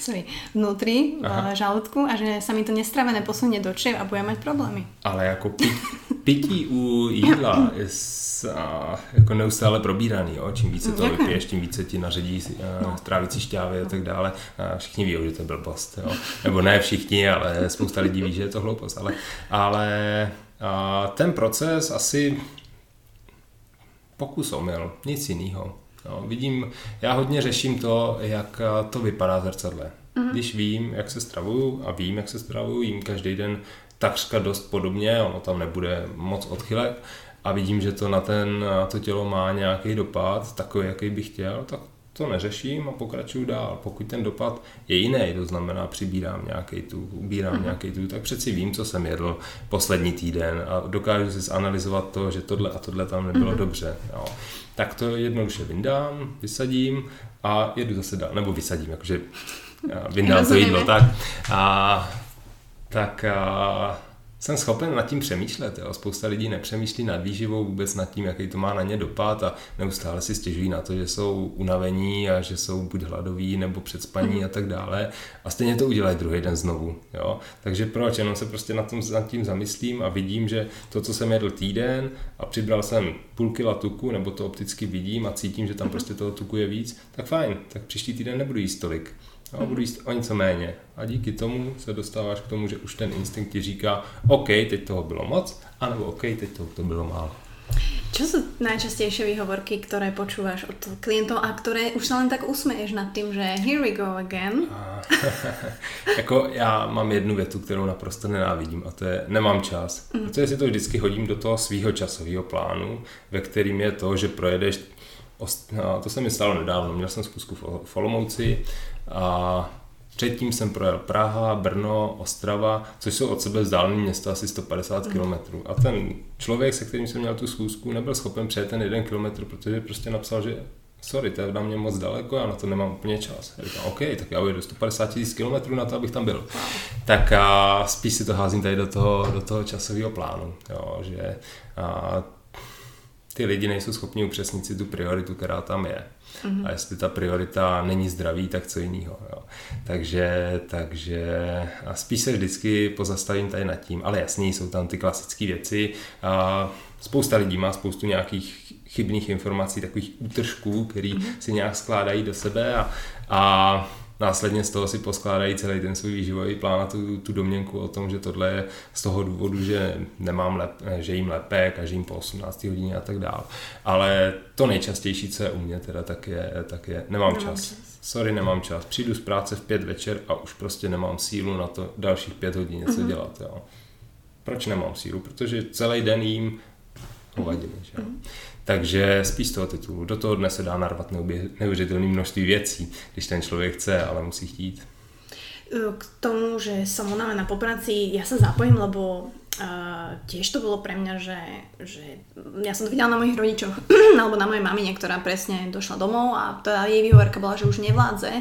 sorry, vnútri v žalúdku a že sa mi to nestravené posunie do čiev a budem mať problémy. Ale jako pi, <laughs> pití u jídla je s, a, jako neustále probíraný, jo? čím více to vypiješ, tím více ti naředí no. strávicí šťávy a tak dále. A všichni ví, že to je blbost. Jo? Nebo ne všichni, ale spousta lidí ví, že je to hloupost. Ale, ale a, ten proces asi pokus omyl, nic jiného. No, vidím, já hodně řeším to, jak a, to vypadá v zrcadle. Mm. Když vím, jak se stravuju a vím, jak se stravuju, jím každý den takřka dost podobně, ono tam nebude moc odchylek a vidím, že to na, ten, na to tělo má nějaký dopad, takový, jaký bych chtěl, tak to neřeším a pokračuju dál. Pokud ten dopad je jiný, to znamená přibírám nějaký tu, ubírám mm. nějaký tu, tak přeci vím, co jsem jedl poslední týden a dokážu si zanalizovat to, že tohle a tohle tam nebylo mm. dobře. Jo. Tak to jednoduše vyndám, vysadím a jedu zase dál, nebo vysadím, jakože vyndám to jídlo, tak. A, tak a, jsem schopen nad tím přemýšlet. Jo. Spousta lidí nepřemýšlí nad výživou, vůbec nad tím, jaký to má na ně dopad a neustále si stěžují na to, že jsou unavení a že jsou buď hladoví nebo předspaní a tak dále. A stejně to udělají druhý den znovu. Jo. Takže proč? Jenom se prostě nad, tom, nad tím zamyslím a vidím, že to, co jsem jedl týden a přibral jsem půl kila tuku, nebo to opticky vidím a cítím, že tam prostě toho tuku je víc, tak fajn, tak příští týden nebudu jíst tolik. Jo, budu jíst o něco méně. A díky tomu se dostáváš k tomu, že už ten instinkt ti říká, OK, teď toho bylo moc, anebo OK, teď toho to bylo málo. Čo sú najčastejšie výhovorky, ktoré počúvaš od klientov a ktoré už sa len tak usmeješ nad tým, že here we go again? A, <laughs> jako já mám jednu větu, kterou naprosto nenávidím a to je nemám čas. Mm. Protože si to vždycky hodím do toho svého časového plánu, ve kterým je to, že projedeš, no, to se mi stalo nedávno, měl jsem zkusku v Olomouci a Předtím jsem projel Praha, Brno, Ostrava, což jsou od sebe vzdálené města asi 150 mm. km. A ten člověk, se kterým jsem měl tu schůzku, nebyl schopen přejet ten jeden kilometr, protože prostě napsal, že sorry, to je na mě moc daleko, já na to nemám úplně čas. Já říkám, OK, tak já ujedu 150 000 km na to, abych tam byl. Tak a spíš si to házím tady do toho, do toho časového plánu, jo, že a ty lidi nejsou schopni upřesnit si tu prioritu, která tam je. Mm-hmm. A jestli ta priorita není zdraví, tak co jiného. Takže, takže a spíš se vždycky pozastavím tady nad tím, ale jasně jsou tam ty klasické věci. A spousta lidí má spoustu nějakých chybných informací, takových útržků, který mm-hmm. si nějak skládají do sebe a, a následně z toho si poskládají celý ten svůj výživový plán a tu, tu domněnku o tom, že tohle je z toho důvodu, že nemám lep, že jim lepek a že jim po 18 hodině a tak dál. Ale to nejčastější, co je u mě teda, tak je, tak je nemám, nemám čas. čas. Sorry, nemám čas. Přijdu z práce v pět večer a už prostě nemám sílu na to dalších pět hodin něco mm-hmm. dělat. Jo. Proč nemám sílu? Protože celý den jim hovadiny. Že? Mm-hmm. Takže spíš z toho titulu. Do toho dne se dá narvat neuvěřitelné množství věcí, když ten člověk chce, ale musí chtít. K tomu, že som unavená po práci, ja sa zapojím, lebo uh, tiež to bolo pre mňa, že, že ja som to videla na mojich rodičoch, <clears throat> alebo na mojej mamine, ktorá presne došla domov a tá jej výhovorka bola, že už nevládze,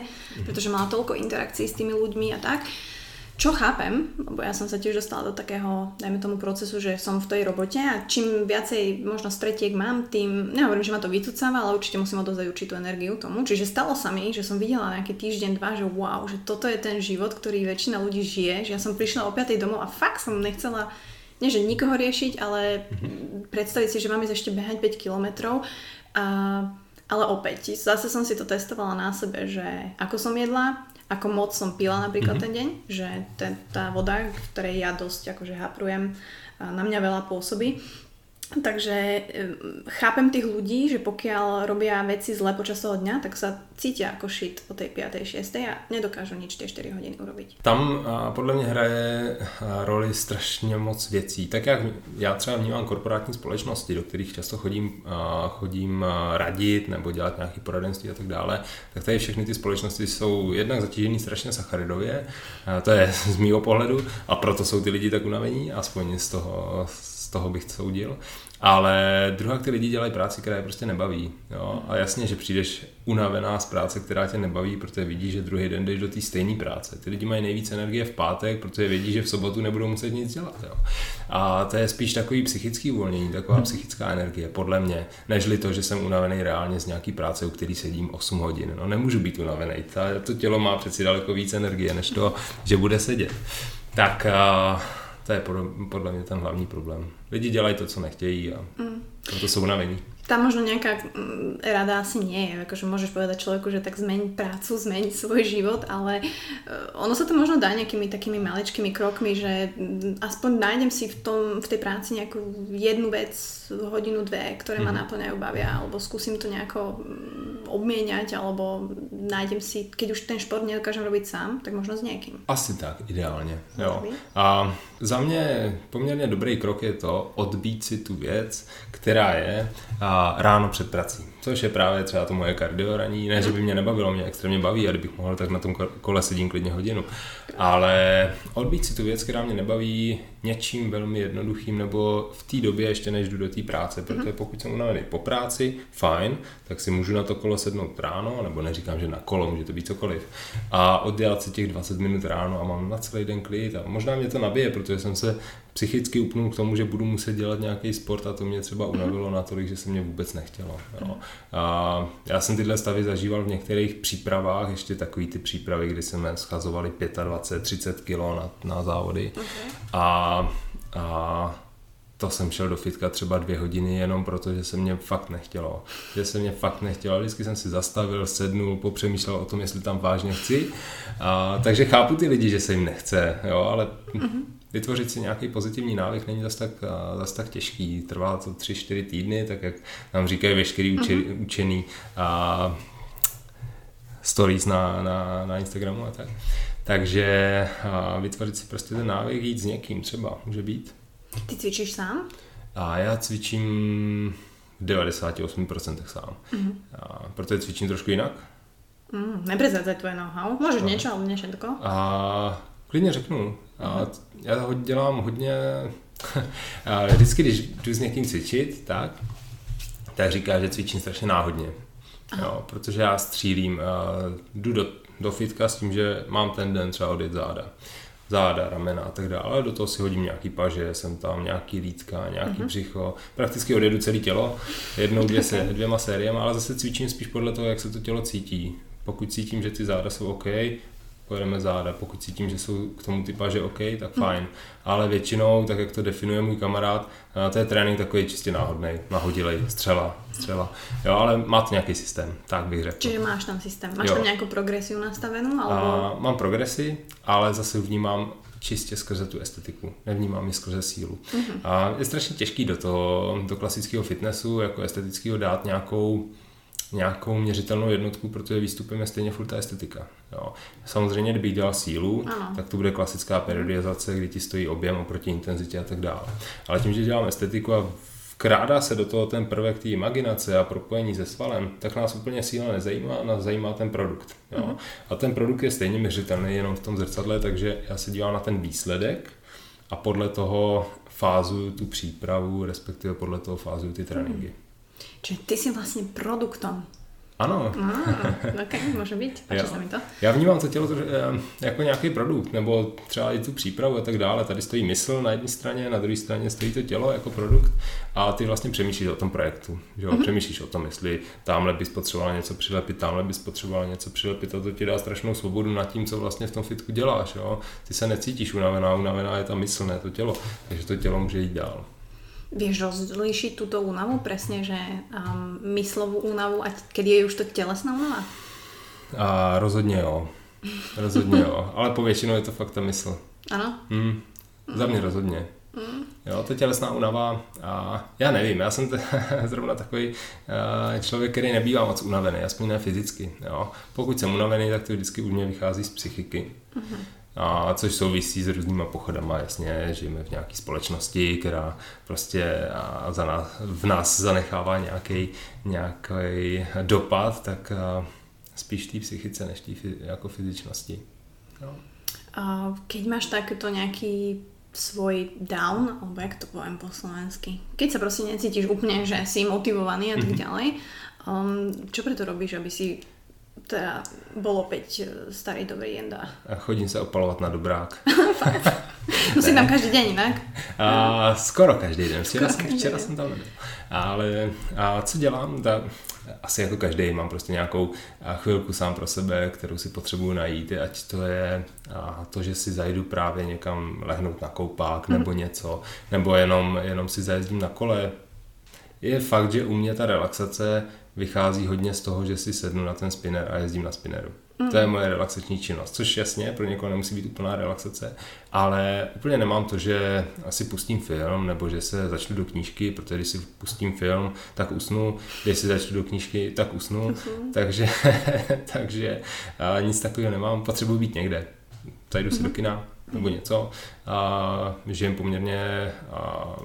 pretože mala toľko interakcií s tými ľuďmi a tak. Uh, čo chápem, lebo ja som sa tiež dostala do takého, dajme tomu procesu, že som v tej robote a čím viacej možno stretiek mám, tým, nehovorím, že ma to vycúcava, ale určite musím odozvať určitú energiu tomu. Čiže stalo sa mi, že som videla nejaký týždeň, dva, že wow, že toto je ten život, ktorý väčšina ľudí žije, že ja som prišla o 5 domov a fakt som nechcela nie že nikoho riešiť, ale mm-hmm. predstaviť si, že mám ísť ešte behať 5 kilometrov. A, ale opäť, zase som si to testovala na sebe, že ako som jedla, ako moc som pila napríklad mm-hmm. ten deň, že ten, tá voda, v ktorej ja dosť akože haprujem, na mňa veľa pôsobí. Takže chápem tých ľudí, že pokiaľ robia veci zle počas toho dňa, tak sa cítia ako šit o tej 5. 6. a nedokážu nič tie 4 hodiny urobiť. Tam podle mě hraje roli strašně moc věcí. Tak jak já třeba vnímám korporátní společnosti, do kterých často chodím, chodím radit nebo dělat nějaké poradenství a tak dále, tak tady všechny ty společnosti jsou jednak zatížený strašně sacharidově, to je <laughs> z mýho pohledu a proto jsou ty lidi tak unavení, aspoň z toho, z toho bych soudil. Ale druhá, ty lidi dělají práci, která je prostě nebaví. Jo? A jasně, že přijdeš unavená z práce, která tě nebaví, protože vidíš, že druhý den jdeš do té stejné práce. Ty lidi mají nejvíc energie v pátek, protože vědí, že v sobotu nebudou muset nic dělat. Jo? A to je spíš takový psychický uvolnění, taková psychická energie, podle mě, nežli to, že jsem unavený reálně z nějaký práce, u který sedím 8 hodin. No nemůžu být unavený. To tělo má přeci daleko víc energie, než to, že bude sedět. Tak uh, to je podle mě ten hlavní problém. Lidi dělají to, co nechtějí a mm. proto jsou unavení. Tam možno nejaká mm, rada asi nie je, akože môžeš povedať človeku, že tak zmeň prácu, zmeň svoj život, ale eh, ono sa to možno dá nejakými takými maličkými krokmi, že mm, aspoň nájdem si v, tom, v tej práci nejakú jednu vec, hodinu, dve, ktoré ma mm-hmm. naplňajú, bavia, alebo skúsim to nejako mm, obmieniať, alebo nájdem si, keď už ten šport nedokážem robiť sám, tak možno s niekým. Asi tak, ideálně. Jo. A za mě poměrně dobrý krok je to odbít si tu věc, která je ráno před prací. Což je právě třeba to moje kardioraní. Ne, že by mě nebavilo, mě extrémně baví a kdybych mohl, tak na tom kole sedím klidně hodinu. Ale odbít si tu věc, která mě nebaví něčím velmi jednoduchým, nebo v té době ještě než jdu do té práce, protože mhm. pokud jsem unavený po práci, fajn, tak si můžu na to kolo sednout ráno, nebo neříkám, že na kolo, může to být cokoliv, a oddělat si těch 20 minut ráno a mám na celý den klid a možná mě to nabije, protože jsem se psychicky upnul k tomu, že budu muset dělat nějaký sport a to mě třeba unavilo natolik, že se mě vůbec nechtělo. Jo. A já jsem tyhle stavy zažíval v některých přípravách, ještě takový ty přípravy, kdy jsme schazovali 25-30 kg na, na závody. Okay. A, a to jsem šel do fitka třeba dvě hodiny jenom proto, že se mě fakt nechtělo. Že se mě fakt nechtělo. Vždycky jsem si zastavil, sednul, popřemýšlel o tom, jestli tam vážně chci. A, takže chápu ty lidi, že se jim nechce, jo, ale mm-hmm. Vytvořit si nějaký pozitivní návyk není zase tak, zas tak těžký. Trvá to 3-4 týdny, tak jak nám říkají veškerý uči, mm-hmm. učený a stories na, na, na Instagramu a tak. Takže a vytvořit si prostě ten návyk, jít s někým třeba, může být. Ty cvičíš sám? A já cvičím v 98% sám. Mm-hmm. A protože cvičím trošku jinak. Mm, neprezradzaj tvoje know-how. Můžeš no. něco, ale ne všetko. A klidně řeknu. A mm-hmm. já ho dělám hodně... <laughs> vždycky, když jdu s někým cvičit, tak, tak říká, že cvičím strašně náhodně. Jo, protože já střílím, jdu do, do fitka s tím, že mám ten den třeba odjet záda záda, ramena a tak dále. Do toho si hodím nějaký paže, jsem tam nějaký lítka, nějaký mm-hmm. břicho. Prakticky odjedu celé tělo, jednou, dvě se, <laughs> dvěma sériemi, ale zase cvičím spíš podle toho, jak se to tělo cítí. Pokud cítím, že ty záda jsou OK, pojedeme záda. Pokud cítím, že jsou k tomu ty paže OK, tak mhm. fajn. Mm. Ale většinou, tak jak to definuje můj kamarád, to je trénink takový čistě náhodný, nahodilej, střela, střela. Jo, ale má to nějaký systém, tak bych řekl. Čiže máš tam systém, máš jo. tam nějakou progresiu nastavenou? Alebo... A, mám progresi, ale zase vnímám čistě skrze tu estetiku, nevnímám ji skrze sílu. Mm-hmm. A je strašně těžký do toho, do klasického fitnessu, jako estetického dát nějakou nějakou měřitelnou jednotku, protože výstupem je stejně furt ta estetika. Jo. Samozřejmě, kdybych dělal sílu, ano. tak to bude klasická periodizace, kdy ti stojí objem oproti intenzitě a tak dále. Ale tím, že dělám estetiku a vkrádá se do toho ten prvek té imaginace a propojení se svalem, tak nás úplně síla nezajímá, nás zajímá ten produkt. Jo. Uh-huh. A ten produkt je stejně měřitelný jenom v tom zrcadle, takže já se dívám na ten výsledek a podle toho fázuju tu přípravu, respektive podle toho fázuju ty tréninky. Uh-huh. Čiže ty si vlastně produktom. Ano. Ah, ok, může být. <laughs> Páči se mi to. Já vnímám to tělo eh, jako nějaký produkt, nebo třeba i tu přípravu a tak dále. Tady stojí mysl na jedné straně, na druhé straně stojí to tělo jako produkt a ty vlastně přemýšlíš o tom projektu. Že Mm-hmm. Přemýšlíš o tom, jestli tamhle bys potřebovala něco přilepit, tamhle bys potřebovala něco přilepit a to ti dá strašnou svobodu nad tím, co vlastně v tom fitku děláš. Jo? Ty se necítíš unavená, unavená je ta mysl, ne to tělo. Takže to tělo může jít dál. Vieš rozlíšiť túto únavu presne, že um, myslovú únavu a kedy je už to tělesná únava? A rozhodně jo. Rozhodně jo. Ale po většinou je to fakt ta mysl. Ano? Mm. Za mě rozhodně. Mm. Jo, to tělesná únava, a já nevím, já jsem t- <laughs> zrovna takový uh, člověk, který nebývá moc unavený, aspoň ne fyzicky. Jo. Pokud jsem unavený, tak to vždycky u mě vychází z psychiky. Mm-hmm a což souvisí s různýma pochodama, jasně, žijeme v nějaké společnosti, která prostě za nás, v nás zanechává nějaký, nějaký dopad, tak spíš té psychice než té jako fyzičnosti. No. A keď máš takto nějaký svoj down, alebo jak to poviem po slovensky, keď sa prostě necítiš úplne, že si motivovaný a tak mm-hmm. ďalej, um, čo preto robíš, aby si teda bol opäť e, starý dobrý jenda. A chodím se opalovat na dobrák. <laughs> Musím tam každý den jinak? A, skoro každý den. Včera, skoro jsem, včera jsem tam nebyl. Ale a co dělám? Ta, asi jako každý mám prostě nějakou chvilku sám pro sebe, kterou si potřebuju najít, ať to je a to, že si zajdu právě někam lehnout na koupák nebo mm. něco, nebo jenom, jenom si zajezdím na kole. Je fakt, že u mě ta relaxace vychází hodně z toho, že si sednu na ten spinner a jezdím na spinneru. Mm. To je moje relaxační činnost, což jasně pro někoho nemusí být úplná relaxace, ale úplně nemám to, že asi pustím film nebo že se začnu do knížky, protože když si pustím film, tak usnu, když si začnu do knížky, tak usnu, mm-hmm. takže, <laughs> takže nic takového nemám, potřebuji být někde. Zajdu si mm-hmm. do kina nebo něco a žijem poměrně a,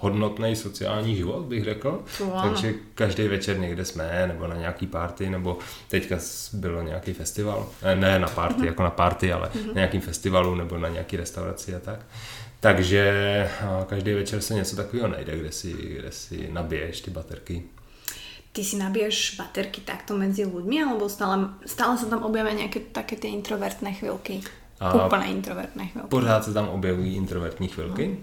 hodnotný sociální život, bych řekl. Wow. Takže každý večer někde jsme, nebo na nějaký party, nebo teďka bylo nějaký festival. Ne na party, mm-hmm. jako na party, ale mm-hmm. na nějakým festivalu, nebo na nějaký restauraci a tak. Takže každý večer se něco takového najde, kde si, kde si nabiješ ty baterky. Ty si nabiješ baterky takto mezi lidmi, alebo stále, stále se tam objeví nějaké také ty introvertné chvilky? A Úplně introvertné chvilky. Pořád se tam objevují introvertní chvilky. No.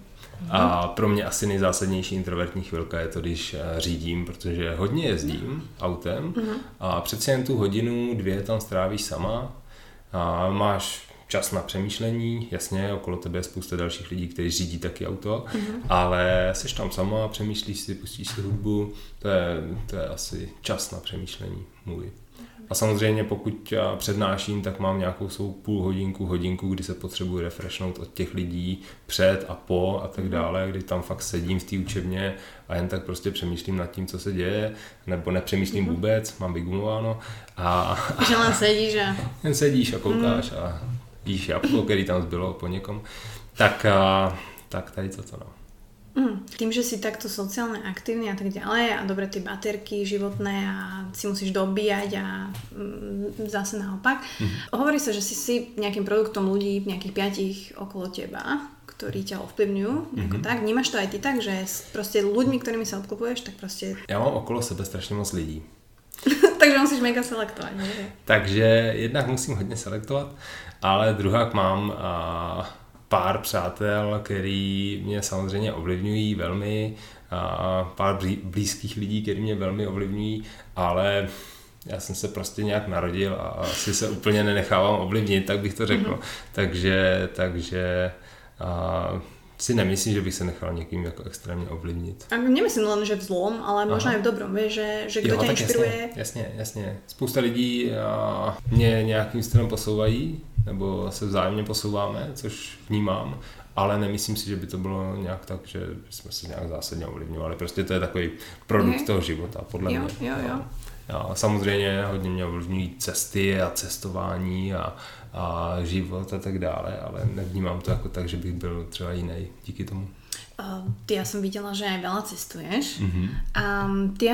A pro mě asi nejzásadnější introvertní chvilka je to, když eh, řídím, protože hodně jezdím autem a přeci jen tu hodinu, dvě tam strávíš sama a máš čas na přemýšlení, jasně, okolo tebe je spousta dalších lidí, kteří řídí taky auto, mm-hmm. ale jsi tam sama, přemýšlíš si, pustíš si hudbu, to je, to je asi čas na přemýšlení můj. A samozřejmě pokud já přednáším, tak mám nějakou svou půl hodinku, hodinku, kdy se potřebuji refreshnout od těch lidí před a po a tak dále, kdy tam fakt sedím v té učebně a jen tak prostě přemýšlím nad tím, co se děje, nebo nepřemýšlím mm-hmm. vůbec, mám vygumováno. A, <laughs> Že len sedíš a... <laughs> Jen sedíš a koukáš mm. a jíš jabko, který tam zbylo po někom. Tak, a, tak tady toto no. Mm, tým, že si takto sociálne aktívny a tak ďalej a dobre tie baterky životné a si musíš dobíjať a mm, zase naopak. Mm. Hovorí sa, že si si nejakým produktom ľudí, nejakých piatich okolo teba, ktorí ťa ovplyvňujú, mm-hmm. tak. Vnímaš to aj ty tak, že s proste ľuďmi, ktorými sa obklopuješ, tak proste... Já mám okolo sebe strašně moc lidí. <laughs> Takže musíš mega selektovat. Ne? Takže jednak musím hodně selektovat, ale druhá mám a, pár přátel, který mě samozřejmě ovlivňují velmi, a pár blízkých lidí, který mě velmi ovlivňují, ale já jsem se prostě nějak narodil a asi se úplně nenechávám ovlivnit, tak bych to řekl. Mm-hmm. Takže, takže a, si nemyslím, že bych se nechal někým jako extrémně ovlivnit. A nemyslím len, že v zlom, ale možná i v dobrom, víš, že, že kdo tě inspiruje. Jasně, jasně, jasně. Spousta lidí a, mě nějakým stylem posouvají, nebo se vzájemně posouváme, což vnímám, ale nemyslím si, že by to bylo nějak tak, že jsme se nějak zásadně ovlivňovali. Prostě to je takový produkt mm. toho života, podle jo, mě. Jo, jo. Já, samozřejmě hodně mě ovlivňují cesty a cestování a, a život a tak dále, ale nevnímám to jako tak, že bych byl třeba jiný díky tomu. Uh, ty ja som videla, že aj veľa cestuješ. Mm-hmm. A ty,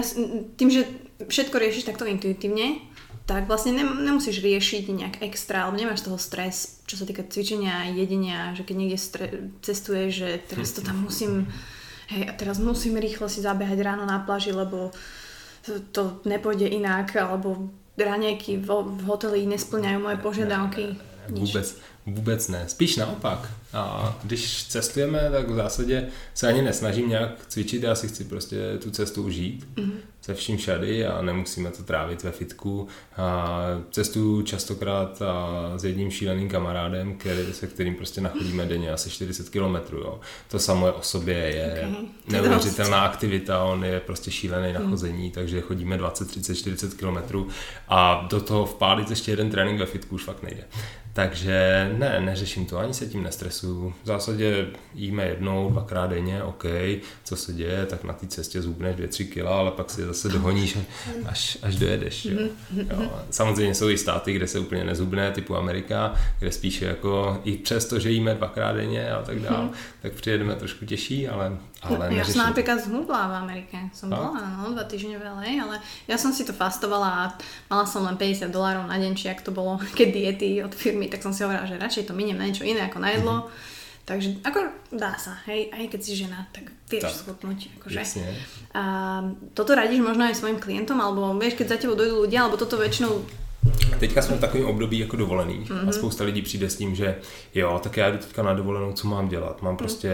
tým, že všetko riešiš takto intuitívne, tak vlastne nemusíš riešiť nejak extra, alebo nemáš toho stres, čo sa týka cvičenia a jedenia, že keď niekde stre- cestuješ, že teraz to tam musím, hej, a teraz musím rýchlo si zabehať ráno na pláži, lebo to nepôjde inak, alebo raňajky v, v hoteli nesplňajú moje požiadavky. Vůbec, vůbec ne. Spíš naopak. A když cestujeme, tak v zásadě se ani nesnažím nějak cvičit, já si chci prostě tu cestu užít mm-hmm. se vším všady a nemusíme to trávit ve fitku. A cestuju častokrát a s jedním šíleným kamarádem, který, se kterým prostě nachodíme denně asi 40 km. Jo. To samo o sobě je okay. neuvěřitelná aktivita, on je prostě šílený na mhm. chození, mm. takže chodíme 20, 30, 40 km a do toho vpálit ještě jeden trénink ve fitku už fakt nejde. Takže ne, neřeším to, ani se tím nestresuju. V zásadě jíme jednou, dvakrát denně, OK, co se děje, tak na té cestě zhubneš 2-3 kg, ale pak si zase dohoníš, až, až dojedeš. Jo. Jo. Samozřejmě jsou i státy, kde se úplně nezhubne, typu Amerika, kde spíše jako i přesto, že jíme dvakrát denně a tak dále, tak přijedeme trošku těžší, ale ale ja som napríklad zhubla v Amerike. Som no? bola, no, dva týždne v LA, ale ja som si to fastovala a mala som len 50 dolárov na deň, či ak to bolo, <laughs> keď diety od firmy, tak som si hovorila, že radšej to miniem na niečo iné ako na jedlo. Mm-hmm. Takže ako dá sa, hej, aj keď si žena, tak vieš tak, schudnúť. Akože. Jasne. A toto radíš možno aj svojim klientom, alebo vieš, keď za tebou dojdú ľudia, alebo toto väčšinou Teďka jsme v takovém období jako dovolených mm-hmm. a mhm. spousta lidí přijde s tím, že jo, tak já jdu teďka na dovolenou, co mám dělat? Mám mm. prostě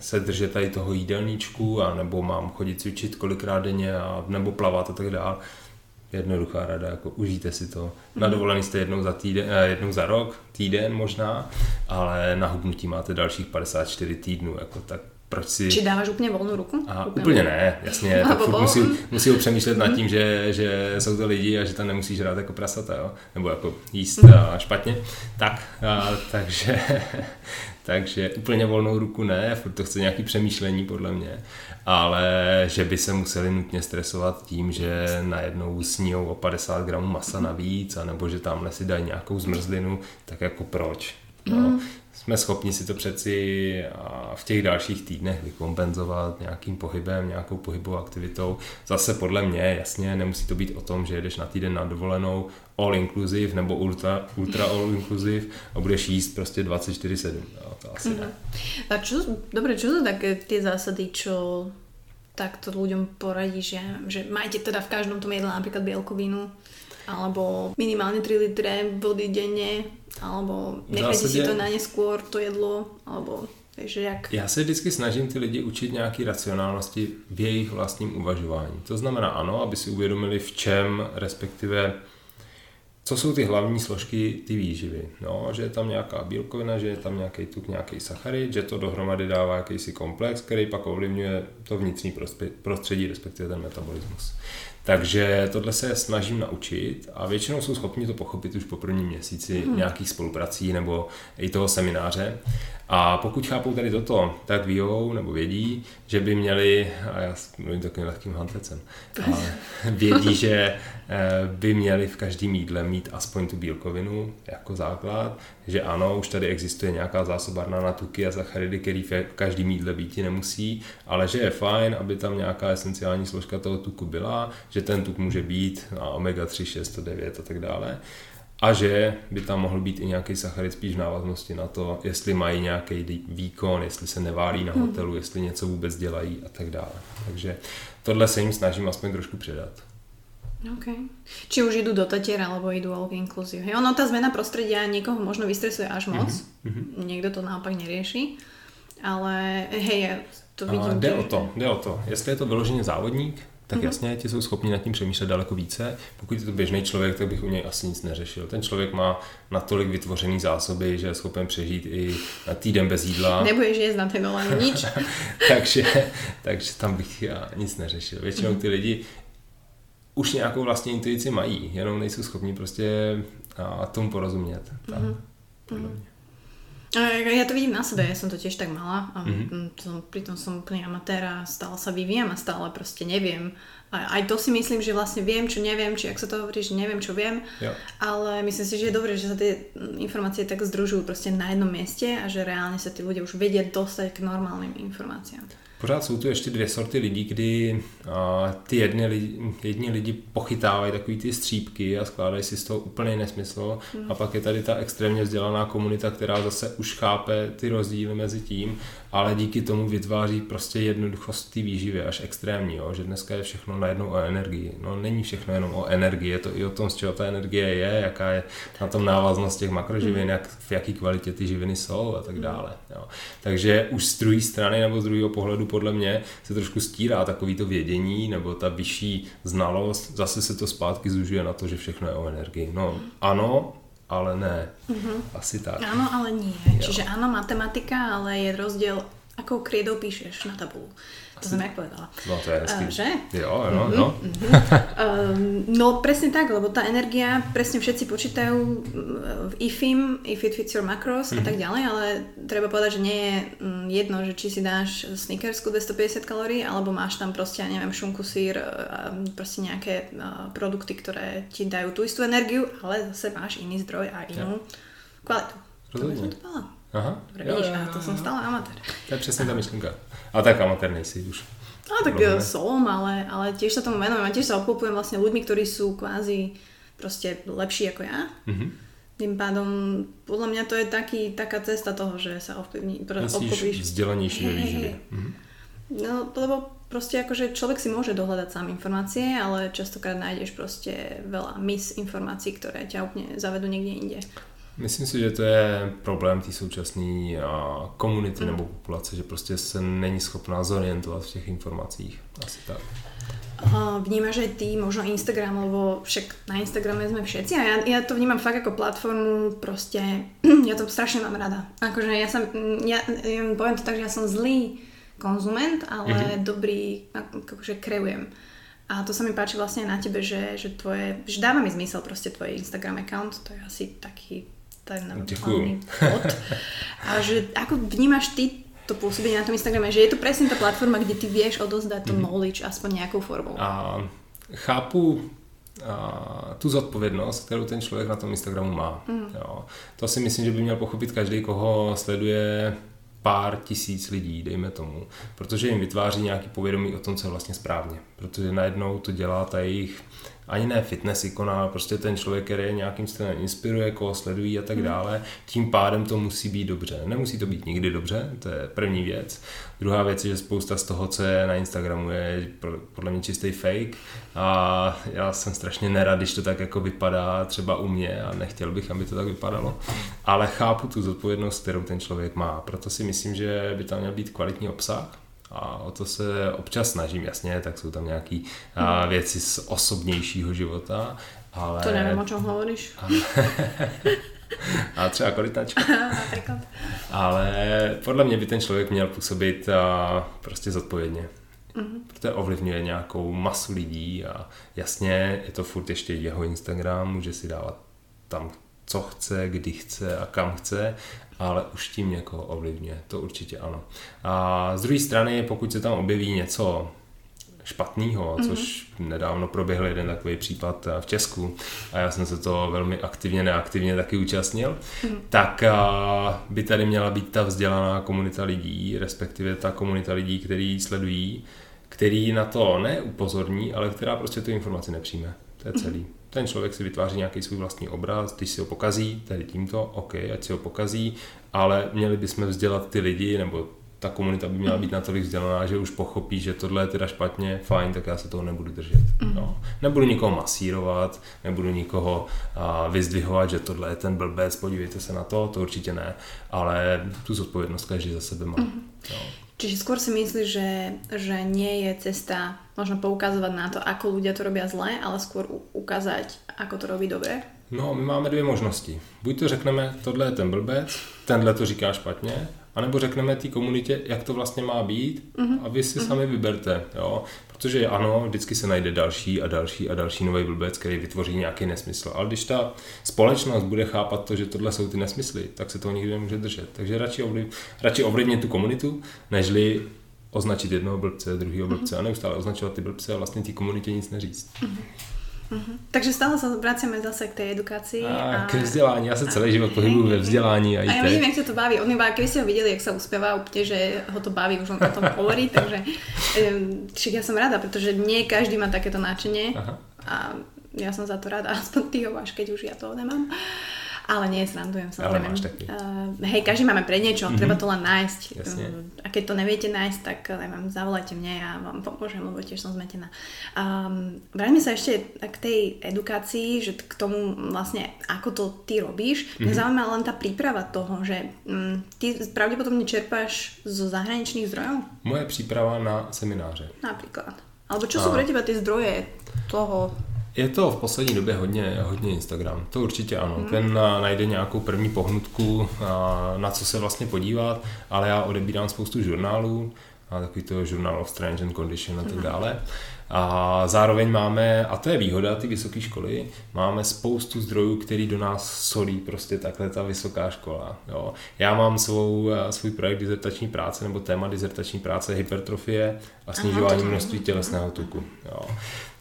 se držet tady toho jídelníčku a nebo mám chodit cvičit kolikrát denně a nebo plavat a tak dále. Jednoduchá rada, jako užijte si to. Na mhm. dovolený jste jednou za, týden, eh, jednou za rok, týden možná, ale na hubnutí máte dalších 54 týdnů, jako tak proč si... Či dáváš úplně volnou ruku? A, úplně, úplně ne, jasně, <laughs> tak musí, musí <laughs> přemýšlet nad tím, že, že jsou to lidi a že tam nemusíš hrát jako prasata, jo? nebo jako jíst a špatně. Tak, a, takže, <laughs> takže úplně volnou ruku ne, furt to chce nějaký přemýšlení podle mě, ale že by se museli nutně stresovat tím, že najednou sníjou o 50 gramů masa navíc, anebo že tamhle si dají nějakou zmrzlinu, tak jako proč? No, mm jsme schopni si to přeci v těch dalších týdnech vykompenzovat nějakým pohybem, nějakou pohybovou aktivitou. Zase podle mě, jasně, nemusí to být o tom, že jedeš na týden na dovolenou all inclusive nebo ultra, ultra all inclusive a budeš jíst prostě 24-7. Jo, to asi mm-hmm. ne. A čo, dobre, čo sú také tie zásady, čo takto ľuďom poradíš, že, že majte teda v každom tom jedle napríklad bielkovinu, alebo minimálne 3 litre vody denne, alebo nechajte zásadě... si to na neskôr, to jedlo, alebo takže jak... Já se vždycky snažím ty lidi učit nějaký racionálnosti v jejich vlastním uvažování. To znamená ano, aby si uvědomili v čem, respektive co jsou ty hlavní složky ty výživy? No, že je tam nějaká bílkovina, že je tam nějaký tuk, nějaký sacharid, že to dohromady dává jakýsi komplex, který pak ovlivňuje to vnitřní prostředí, respektive ten metabolismus. Takže tohle se snažím naučit a většinou jsou schopni to pochopit už po prvním měsíci hmm. nějakých spoluprací nebo i toho semináře. A pokud chápou tady toto, tak víjou nebo vědí, že by měli, a já mluvím takovým lehkým hantecem, ale <laughs> vědí, že eh, by měli v každém jídle mít aspoň tu bílkovinu jako základ, že ano, už tady existuje nějaká zásobárna na tuky a sacharidy, který v každém jídle být nemusí, ale že je fajn, aby tam nějaká esenciální složka toho tuku byla, že ten tuk může být na omega 3, 6, 9 a tak dále a že by tam mohl být i nějaký sacharid spíš v návaznosti na to, jestli mají nějaký výkon, jestli se neválí na hmm. hotelu, jestli něco vůbec dělají a tak dále. Takže tohle se jim snažím aspoň trošku předat. OK. Či už idú do Tatier, alebo idú all inclusive. Hej, ono tá zmena prostredia niekoho možno vystresuje až moc. Mm-hmm. Niekto to naopak nerieši. Ale hej, to vidím. A jde o to, jde o to. Jestli je to vyloženě závodník, tak mm-hmm. jasně ti jsou schopni nad tím přemýšlet daleko více. Pokud je to běžný člověk, tak bych u něj asi nic neřešil. Ten člověk má natolik vytvořený zásoby, že je schopen přežít i na týden bez jídla. Jíst na ten ale nič. takže, takže tam bych já nic neřešil. Většinou ty lidi už nějakou vlastní intuici mají, jenom nejsou schopni prostě a tomu porozumět. Tak, mm-hmm. Ja to vidím na sebe, ja som to tiež tak mala a mm-hmm. som, pritom som úplný amatér a stále sa vyvíjam a stále proste neviem. A aj to si myslím, že vlastne viem, čo neviem, či ak sa to hovorí, že neviem, čo viem, jo. ale myslím si, že je dobré, že sa tie informácie tak združujú proste na jednom mieste a že reálne sa tí ľudia už vedia dostať k normálnym informáciám. Pořád jsou tu ještě dvě sorty lidí, kdy a, ty jedni lidi, jedni lidi pochytávají takový ty střípky a skládají si z toho úplný nesmysl. Mm. A pak je tady ta extrémně vzdělaná komunita, která zase už chápe ty rozdíly mezi tím, ale díky tomu vytváří prostě jednoduchost té výživy až extrémní, jo? že dneska je všechno najednou o energii. No není všechno jenom o energii, je to i o tom, z čeho ta energie je, jaká je na tom návaznost těch makroživin, mm. jak, v jaký kvalitě ty živiny jsou a tak mm. dále. Jo? Takže už z druhé strany nebo z druhého pohledu podle mě se trošku stírá takový to vědění nebo ta vyšší znalost, zase se to zpátky zužuje na to, že všechno je o energii. No ano, ale ne. Mm-hmm. Asi tak. Áno, ale nie. Jo. Čiže áno, matematika, ale je rozdiel, akou kriedou píšeš na tabulu. To som jak povedala. No to je hezký. Uh, že? Jo, no, mm-hmm, no. Mm-hmm. uh, no presne tak, lebo tá energia, presne všetci počítajú v IFIM, if it fits your macros mm-hmm. a tak mhm. ďalej, ale treba povedať, že nie je mm, jedno, že či si dáš snickersku 250 kalórií, alebo máš tam proste, ja neviem, šunku, sír, proste nejaké produkty, ktoré ti dajú tú istú energiu, ale zase máš iný zdroj a inú ja. kvalitu. Rozhodně. To Aha. Dobre, jo, vidíš, jo, jo, jo. to som stále amatér. To je přesně ta myšlenka. A tak amatér nejsi už. No tak Rozumiem. som, ale, ale tiež sa tomu venujem a tiež sa obklopujem vlastne ľuďmi, ktorí sú kvázi proste lepší ako ja. Mm-hmm. Tým pádom, podľa mňa to je taký, taká cesta toho, že sa ovplyvní. Myslíš vzdelanejší ve výživě. Mm-hmm. No, lebo proste akože človek si môže dohľadať sám informácie, ale častokrát nájdeš proste veľa misinformácií, ktoré ťa úplne zavedú niekde inde. Myslím si, že to je problém té současné komunity mm. nebo populace, že prostě se není schopná zorientovat v těch informacích. Asi tak. Vnímaš aj ty možno Instagram, lebo však na Instagrame sme všetci a ja, ja to vnímam fakt ako platformu, <clears throat> proste ja to strašne mám rada. Akože ja som, ja, ja poviem to tak, že ja som zlý konzument, ale mm-hmm. dobrý, akože kreujem. A to sa mi páči vlastne na tebe, že, že tvoje, že dáva mi zmysel proste tvoj Instagram account, to je asi taký ten hlavný pod. A že ako vnímaš ty to pôsobenie na tom Instagrame, že je to presne tá platforma, kde ty vieš odozdať to mm. knowledge aspoň nejakou formou. A chápu a tu zodpovědnost, kterou ten člověk na tom Instagramu má. Mm. Jo. To si myslím, že by měl pochopit každý, koho sleduje pár tisíc lidí, dejme tomu, protože jim vytváří nějaký povědomí o tom, co je vlastně správně. Protože najednou to dělá ta jejich ani ne fitness ikona, ale prostě ten člověk, který je nějakým stylem inspiruje, koho sledují a tak hmm. dále, tím pádem to musí být dobře. Nemusí to být nikdy dobře, to je první věc. Druhá věc je, že spousta z toho, co je na Instagramu, je podle mě čistý fake a já jsem strašně nerad, když to tak jako vypadá třeba u mě a nechtěl bych, aby to tak vypadalo, ale chápu tu zodpovědnost, kterou ten člověk má. Proto si myslím, že by tam měl být kvalitní obsah, a o to se občas snažím, jasně, tak jsou tam nějaké věci z osobnějšího života, Ale... To neviem, o čom hovoríš. <laughs> A třeba korytačka. <laughs> Ale podle mě by ten člověk měl působit a, prostě zodpovědně. Mm-hmm. Protože ovlivňuje nějakou masu lidí a jasně je to furt ještě jeho Instagram, může si dávat tam co chce, kdy chce a kam chce, ale už tím někoho ovlivňuje, to určitě ano. A z druhé strany, pokud se tam objeví něco špatného, mm-hmm. což nedávno proběhl jeden takový případ eh, v Česku a já jsem se to velmi aktivně, neaktivně taky účastnil, mm-hmm. tak a, by tady měla být ta vzdělaná komunita lidí, respektive ta komunita lidí, který sledují, který na to neupozorní, ale která prostě tu informaci nepřijme. To je celý. Mm-hmm. Ten člověk si vytváří nějaký svůj vlastní obraz, když si ho pokazí, tady tímto, OK, ať si ho pokazí, ale měli bychom vzdělat ty lidi, nebo ta komunita by měla být natolik vzdělaná, že už pochopí, že tohle je teda špatně, fajn, tak já se toho nebudu držet. No. Nebudu nikoho masírovat, nebudu nikoho a, vyzdvihovat, že tohle je ten blbec, podívejte se na to, to určitě ne, ale tu zodpovědnost každý za sebe má. No. Čiže skôr si myslíš, že, že nie je cesta možno poukazovať na to, ako ľudia to robia zle, ale skôr ukázať, ako to robí dobre? No, my máme dvě možnosti. Buď to řekneme, tohle je ten blbec, tenhle to říká špatně, anebo řekneme té komunitě, jak to vlastně má být mm-hmm. a vy si mm-hmm. sami vyberte, jo. Protože ano, vždycky se najde další a další a další nový blbec, který vytvoří nějaký nesmysl. Ale když ta společnost bude chápat to, že tohle jsou ty nesmysly, tak se toho nikdy nemůže držet. Takže radši, ovliv, radši ovlivnit tu komunitu, nežli označit jednoho blbce, druhého blbce a neustále označovat ty blbce a vlastně té komunitě nic neříct. Mm-hmm. Uh-huh. Takže stále sa vraciame zase k tej edukácii. A, a k vzdelání. Já se celý život pohybuju ve vzdělání. A, a já vidím, jak se to baví. On iba, keby ste ho videli, jak sa uspieva, úplne, že ho to baví už on o tom hovorí, <laughs> takže však ja som rada, pretože nie každý má takéto náčenie Aha. a ja som za to rada, <laughs> aspoň ty ho máš, keď už ja toho nemám. Ale nie, srandujem samozrejme. Ale máš taký. Uh, hej, každý máme pre niečo, mm-hmm. treba to len nájsť. Jasne. Uh, a keď to neviete nájsť, tak neviem, zavolajte mne a vám pomôžem, lebo tiež som zmetená. Um, vráťme sa ešte k tej edukácii, že k tomu vlastne, ako to ty robíš. Mm-hmm. Mňa zaujíma len tá príprava toho, že um, ty pravdepodobne čerpáš zo zahraničných zdrojov? Moje příprava na semináře. Napríklad. Alebo čo a... sú pre teba tie zdroje toho je to v poslední době hodně, hodně Instagram, to určitě ano. Hmm. Ten najde nějakou první pohnutku, na co se vlastně podívat, ale já odebírám spoustu žurnálů, a takový to Journal of Strange and Condition a tak mhm. dále. A zároveň máme, a to je výhoda ty vysoké školy, máme spoustu zdrojů, který do nás solí prostě takhle ta vysoká škola. Jo. Já mám svou, svůj projekt dizertační práce nebo téma dizertační práce hypertrofie a snižování množství tělesného tuku. Jo.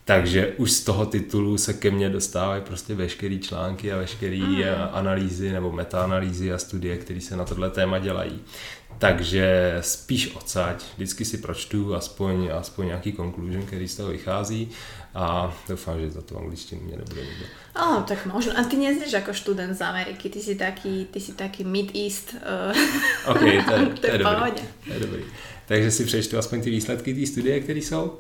Takže už z toho titulu se ke mně dostávají prostě veškeré články a veškeré mm. analýzy nebo metaanalýzy a studie, které se na tohle téma dělají. Takže spíš odsaď, vždycky si pročtu aspoň, aspoň nějaký conclusion, který z toho vychází a doufám, že za to angličtinu mě nebude nikdo. Oh, tak možno. A ty nezdeš jako student z Ameriky, ty si taký, ty si taký Mid-East. Uh... OK, to je, <laughs> to je, dobrý. to je dobrý. Takže si přečtu aspoň ty výsledky té studie, které jsou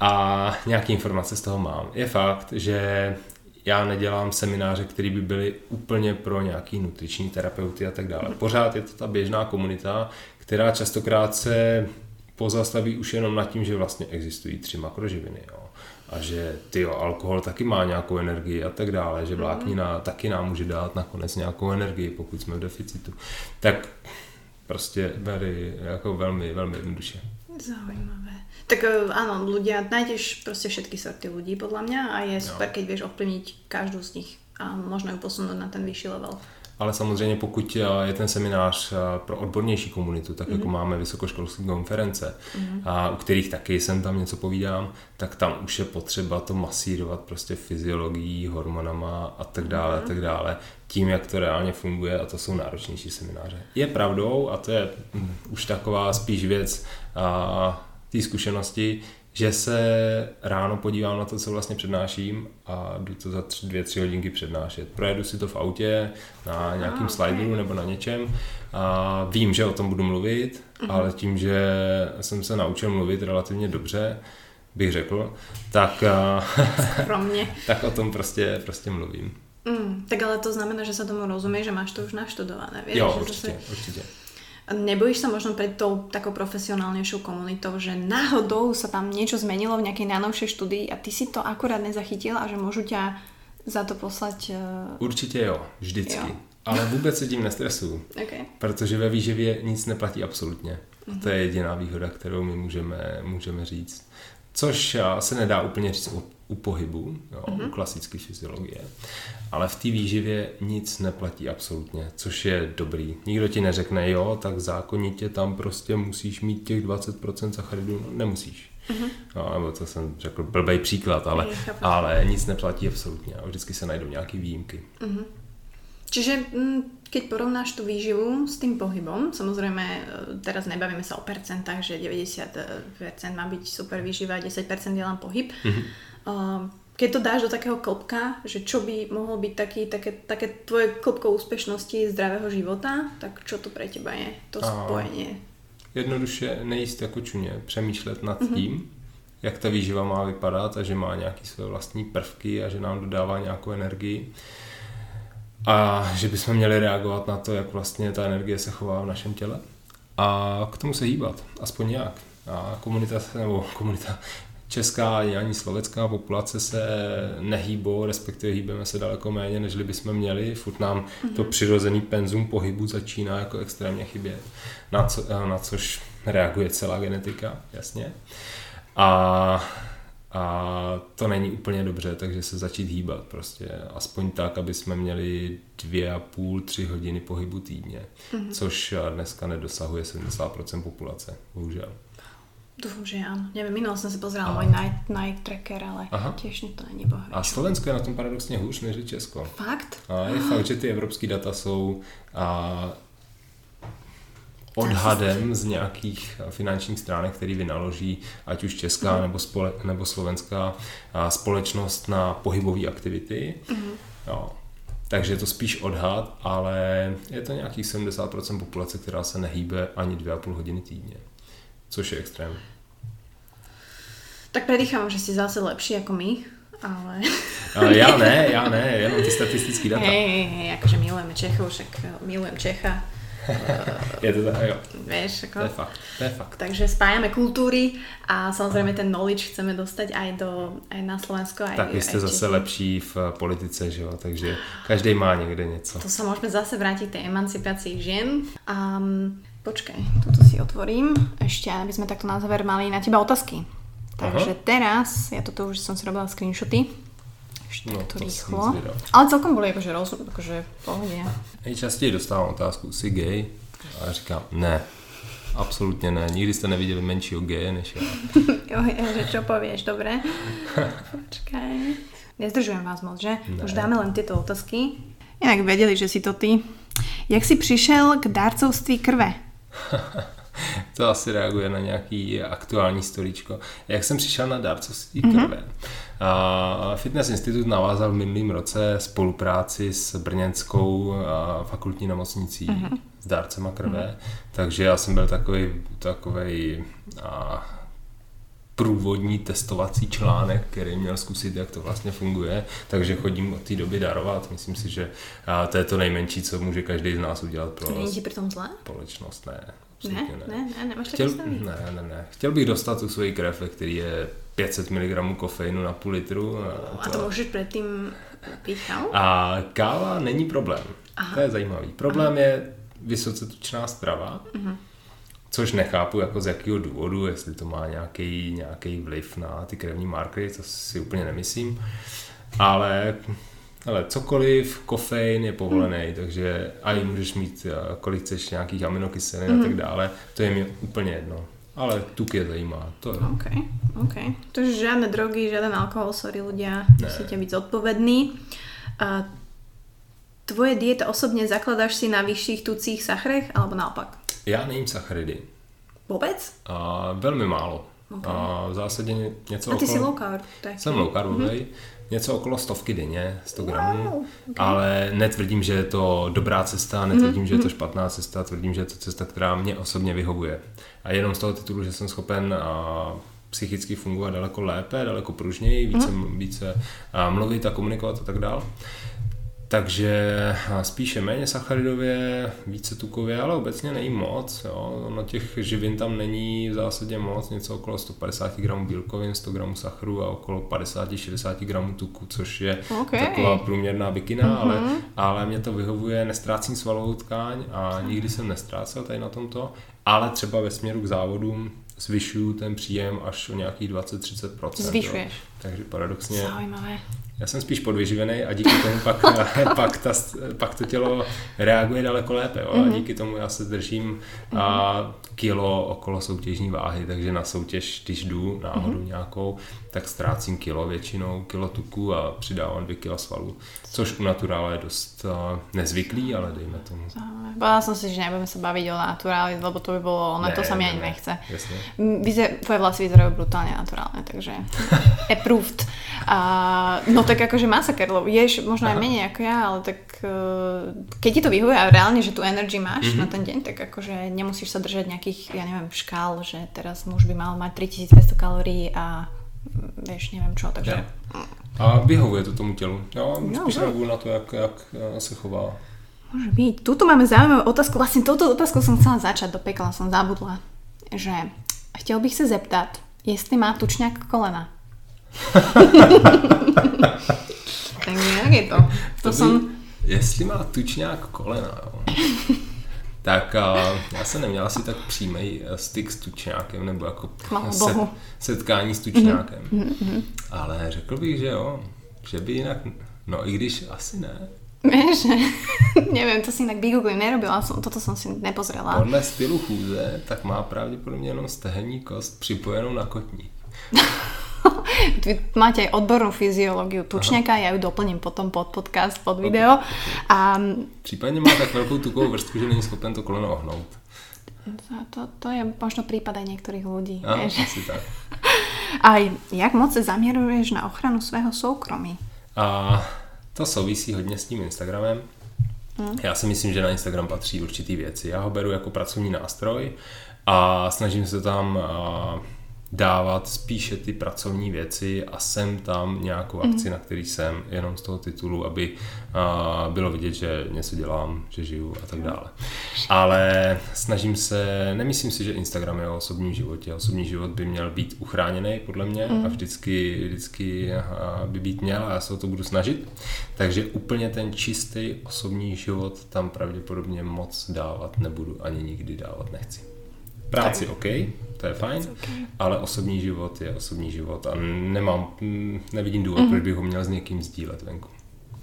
a nějaké informace z toho mám. Je fakt, že já nedělám semináře, které by byly úplně pro nějaký nutriční terapeuty a tak dále. Pořád je to ta běžná komunita, která častokrát se pozastaví už jenom nad tím, že vlastně existují tři makroživiny. Jo. A že ty alkohol taky má nějakou energii a tak dále, že vláknina taky nám může dát nakonec nějakou energii, pokud jsme v deficitu. Tak prostě very, jako velmi, velmi jednoduše. Zaujímavé. Tak e, áno, ľudia, nájdeš proste všetky sorty ľudí podľa mňa a je super, no. keď vieš ovplyvniť každú z nich a možno ju posunúť na ten vyšší level. Ale samozřejmě pokud e, je ten seminář e, pro odbornější komunitu, tak mm-hmm. jako mhm. máme vysokoškolské konference, mm-hmm. a u kterých taky jsem tam něco povídám, tak tam už je potřeba to masírovat prostě fyziologií, hormonama a tak dále, mm-hmm. a tak dále, tím, jak to reálně funguje a to jsou náročnější semináře. Je pravdou a to je mm, už taková spíš věc a, té zkušenosti, že se ráno podívám na to, co vlastně přednáším a jdu to za tři, dvě, tři hodinky přednášet. Projedu si to v autě na nějakým ah, okay. slideru nebo na něčem a vím, že o tom budu mluvit, uh-huh. ale tím, že jsem se naučil mluvit relativně dobře, bych řekl, tak, <laughs> mě. <laughs> tak o tom prostě, prostě mluvím. Mm, tak ale to znamená, že sa tomu rozumie, že máš to už naštudované, vieš? Jo, že určite, zase... určite. Nebojíš sa možno pred tou takou profesionálnejšou komunitou, že náhodou sa tam niečo zmenilo v nejakej najnovšej štúdii a ty si to akurát nezachytil a že môžu ťa Za to poslať... Uh... Určitě jo, vždycky. Jo. Ale vůbec se tím nestresuju, Okay. protože ve výživě nic neplatí absolutně. A to je jediná výhoda, kterou my můžeme, můžeme říct. Což a, se nedá úplně říct u, u pohybu, jo, u klasické fyziologie. Ale v té výživě nic neplatí absolutně, což je dobrý. Nikdo ti neřekne, jo, tak zákonitě tam prostě musíš mít těch 20% sacharidů. No, nemusíš. No, nebo to jsem řekl blbej příklad, ale, ale nic neplatí absolutně. A vždycky se najdou nějaké výjimky. Čiže mm, keď porovnáš tú výživu s tým pohybom, samozrejme e, teraz nebavíme sa o percentách, že 90% má byť super výživa, 10% je len pohyb. Mhm. Uh, keď to dáš do takého klopka, že čo by mohol byť taký, také, také tvoje klopko úspešnosti zdravého života, tak čo to pre teba je, to spojenie? Jednoduše nejíst jako čuně, přemýšlet nad tím, jak ta výživa má vypadat a že má nějaké své vlastní prvky a že nám dodává nějakou energii. A že bychom měli reagovat na to, jak vlastně ta energie se chová v našem těle. A k tomu se hýbat, aspoň nějak. A komunita, nebo komunita, česká ani ani slovenská populace se nehýbou, respektive hýbeme se daleko méně, než bychom měli. Furt nám to přirozený penzum pohybu začíná jako extrémně chybět, na, co, na což reaguje celá genetika, jasně. A, a to není úplně dobře, takže se začít hýbat prostě. Aspoň tak, aby jsme měli dvě a půl, tři hodiny pohybu týdně, což dneska nedosahuje 70% populace, bohužel. Dúfam, že áno. Neviem, minulo som si pozerala môj night, night tracker, ale Aha. tiež to není bohvie. A Slovensko je na tom paradoxně hůř než je Česko. Fakt? A je <gasps> fakt, že ty evropské data jsou a, odhadem z nějakých finančních stránek, který vynaloží ať už česká nebo, spole, nebo slovenská společnost na pohybové aktivity. Jo. Takže je to spíš odhad, ale je to nějakých 70% populace, která se nehýbe ani 2,5 hodiny týdně. Což je extrém. Tak predýcham, že si zase lepší ako my, ale... <laughs> A já ne, já ne, jenom ty statistické data. Hej, hej, hej, akože milujeme Čechov, však eh, milujem Čecha, <laughs> Je to tak, jo. vieš, To je fakt, to je fakt. Takže spájame kultúry a samozrejme ten knowledge chceme dostať aj, do, aj na Slovensko. Aj, Tak vy jste zase Čechy. lepší v politice, že jo, takže každý má někde něco. To sa môžeme zase vrátiť k tej emancipácii žien. Um, počkaj, toto si otvorím. Ešte, aby sme takto na záver mali na teba otázky. Takže Aha. teraz, ja toto už som si robila screenshoty. Ešte No, to rýchlo. Ale celkom boli akože roz, akože v pohode. Nejčastěji dostávám otázku, jsi gay? A já říkám, ne, absolutně ne, nikdy jste neviděli menšího geje než já. <laughs> Jo, že čo povieš, dobre? Počkaj. Nezdržujem vás moc, že? Ne. Už dáme len tieto otázky. Inak vedeli, že si to ty. Jak si přišel k dárcovství krve? <laughs> To asi reaguje na nějaký aktuální storíčko. Jak jsem přišel na dárcovství krve? A Fitness Institut navázal v minulém roce spolupráci s brněnskou fakultní nemocnicí s dárcema krve, takže já jsem byl takový, takový a, průvodní testovací článek, který měl zkusit, jak to vlastně funguje, takže chodím od té doby darovat. Myslím si, že a, to je to nejmenší, co může každý z nás udělat pro Není ti pri tom zle? společnost. Ne, Ne, ne. ne, ne, nemáš Chtěl, ne, ne, ne. Chtěl bych dostat tu svoji krev, ve který je 500 mg kofeinu na půl litru. A to můžeš předtím píchal? a káva není problém. Aha. To je zajímavý. Problém Aha. je vysoce tučná strava, Mhm. Což nechápu jako z jakého důvodu, jestli to má nějaký, nějaký vliv na ty krevní markery, to si úplně nemyslím. Ale ale cokoliv, kofein je povolený, Mhm. takže a i můžeš mít, kolik chceš nějakých aminokyselin Mhm. a tak dále, to je mi úplně jedno. Ale tuk je zajímá, to je. OK, OK. Takže žiadne drogy, žiaden alkohol, sorry ľudia, Ne. musíte byť zodpovední. A tvoje dieta osobne zakladáš si na vyšších tucích sachrech, alebo naopak? Já nejím sacharidy. Vôbec? A velmi málo. Okay. A v zásadě ně- něco A ty okolo... si low carb, tak. Jsem low carbový, něco okolo stovky denně, 100 gramů, Wow, okay. ale netvrdím, že je to dobrá cesta, netvrdím, že je to špatná cesta, tvrdím, že je to cesta, která mě osobně vyhovuje. A jenom z toho titulu, že jsem schopen a, psychicky fungovat daleko lépe, daleko pružněji, více, více a, mluvit a komunikovat a tak dál, takže spíše méně sacharidově, více tukově, ale obecně není moc. Jo. No těch živin tam není v zásadě moc, něco okolo 150 gramů bílkovin, 100 gramů sacharu a okolo 50-60 gramů tuku, což je OK. taková průměrná bikina, mm-hmm. ale, ale mě to vyhovuje, nestrácím svalovou tkáň a nikdy jsem nestrácel tady na tomto, ale třeba ve směru k závodům zvyšuju ten příjem až o nějakých 20-30%. Zvyšuješ. Jo. Takže paradoxně Zaujímavé. já jsem spíš podvyživený a díky tomu pak, <laughs> pak, ta, pak to tělo reaguje daleko lépe. Jo? Mhm. A díky tomu já se držím a kilo okolo soutěžní váhy, takže na soutěž, když jdu náhodou Mhm. nějakou, tak ztrácím kilo většinou, kilo tuku a přidávám dvě kila svalů. Což u naturála je dost a, nezvyklý, ale dejme tomu. Povedala som si, že nebudeme sa baviť o naturáli, lebo to by bolo, ono to sa mi ani nechce. Jasne. Mm, Vyzer, tvoje vlasy vyzerajú brutálne naturálne, takže <laughs> approved. A, no tak akože masaker, lebo ješ možno aj Aha. menej ako ja, ale tak eh, keď ti to vyhovuje a reálne, že tu energy máš Mhm. na ten deň, tak akože nemusíš sa držať nejakých, ja neviem, škál, že teraz muž by mal mať 3200 kalórií a mm, vieš, neviem čo, takže... Jo. A vyhovuje to tomu tělu. Jo, No, spíš no. reaguju na to, jak, jak a, se chová. Môže byť. Tuto máme zaujímavú otázku. Vlastne touto otázkou som chcela začať, do pekla som zabudla. Že chtěl bych se zeptat, jestli má tučňák kolena. <laughs> tak jak je to? To by- som... Jestli má tučňák kolena, jo. <laughs> tak a, já jsem neměl asi tak přímý eh, styk s tučňákem, nebo jako set, setkání s tučňákem. Ale řekl bych, že jo, že by jinak, no i když asi ne. Vieš, že... <laughs> Neviem, to si inak vygooglím, nerobila som, toto som si nepozrela. Podle stylu chůze, tak má pravděpodobně jenom stehenní kost připojenou na kotník. <laughs> Vy máte aj odbornú fyziológiu tučňaka, ja ju doplním potom pod podcast, pod video. A Případně má tak velkou tukovou vrstvu, že není schopen to koleno ohnout. to, to je možno prípad aj niektorých ľudí. A, vieš. asi tak. <laughs> A jak moc se zaměřuješ na ochranu svého soukromí? A to souvisí hodně s tím Instagramem. Já si myslím, že na Instagram patří určitý věci. Já ho beru jako pracovní nástroj a snažím se tam dávat spíše ty pracovní věci a sem tam nějakou akci, na který jsem, jenom z toho titulu, aby a, bylo vidět, že něco dělám, že žiju a tak dále. Ale snažím se, nemyslím si, že Instagram je o osobním životě. Osobní život by měl být uchráněný podle mě a vždycky, vždycky a, by být měl a já se o to budu snažit. Takže úplně ten čistý osobní život tam pravděpodobně moc dávat nebudu, ani nikdy dávat nechci. Práci OK, to je fajn, ale osobní život je osobní život a nemám, mm, nevidím důvod, proč bych ho měl s někým sdílet venku.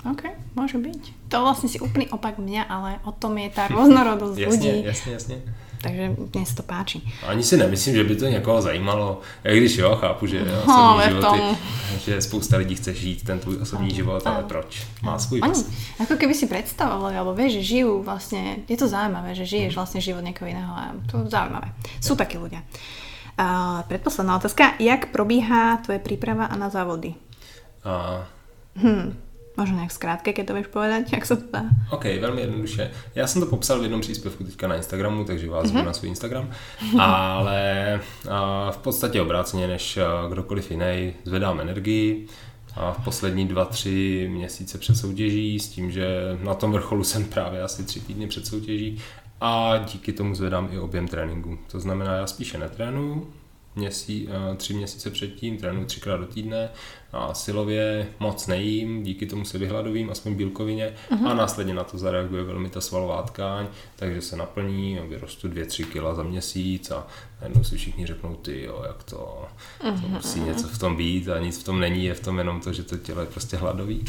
OK, môže byť. To vlastne si úplný opak mňa, ale o tom je tá rôznorodosť ľudí. Jasně, jasně, jasně. Takže mne sa to páči. Ani si nemyslím, že by to někoho zajímalo. I když jo, chápu, že No, osobní životy, tom- že spousta lidí chce žít ten tvůj osobní život, ale proč? Má svůj Oni, pas. ako keby si predstavovali, alebo vieš, že žijú vlastne, je to zaujímavé, že žiješ vlastne život niekoho iného a to je zaujímavé. Sú takí ľudia. Uh, predposledná otázka. Jak probíhá tvoje príprava a na závody? A, Možno nejak skrátke, keď to vieš povedať, jak sa to dá. OK, velmi jednoduše. Já jsem to popsal v jednom příspěvku teďka na Instagramu, takže vás zvu na svůj Instagram. Ale a, v podstatě obráceně než kdokoliv jiný zvedám energii a v poslední dva, tři měsíce před soutěží s tím, že na tom vrcholu jsem právě asi tři týdny před soutěží a díky tomu zvedám i objem tréninku. To znamená, já spíše netrénuju, měsí, tři měsíce předtím, trénuji třikrát do týdne a silově moc nejím, díky tomu se vyhladovím, aspoň bílkovině a následně na to zareaguje velmi ta svalová tkáň, takže se naplní vyrostu 2-3 kg za měsíc a najednou si všichni řeknou, ty jo, jak to, to musí něco v tom být a nic v tom není, je v tom jenom to, že to tělo je prostě hladový.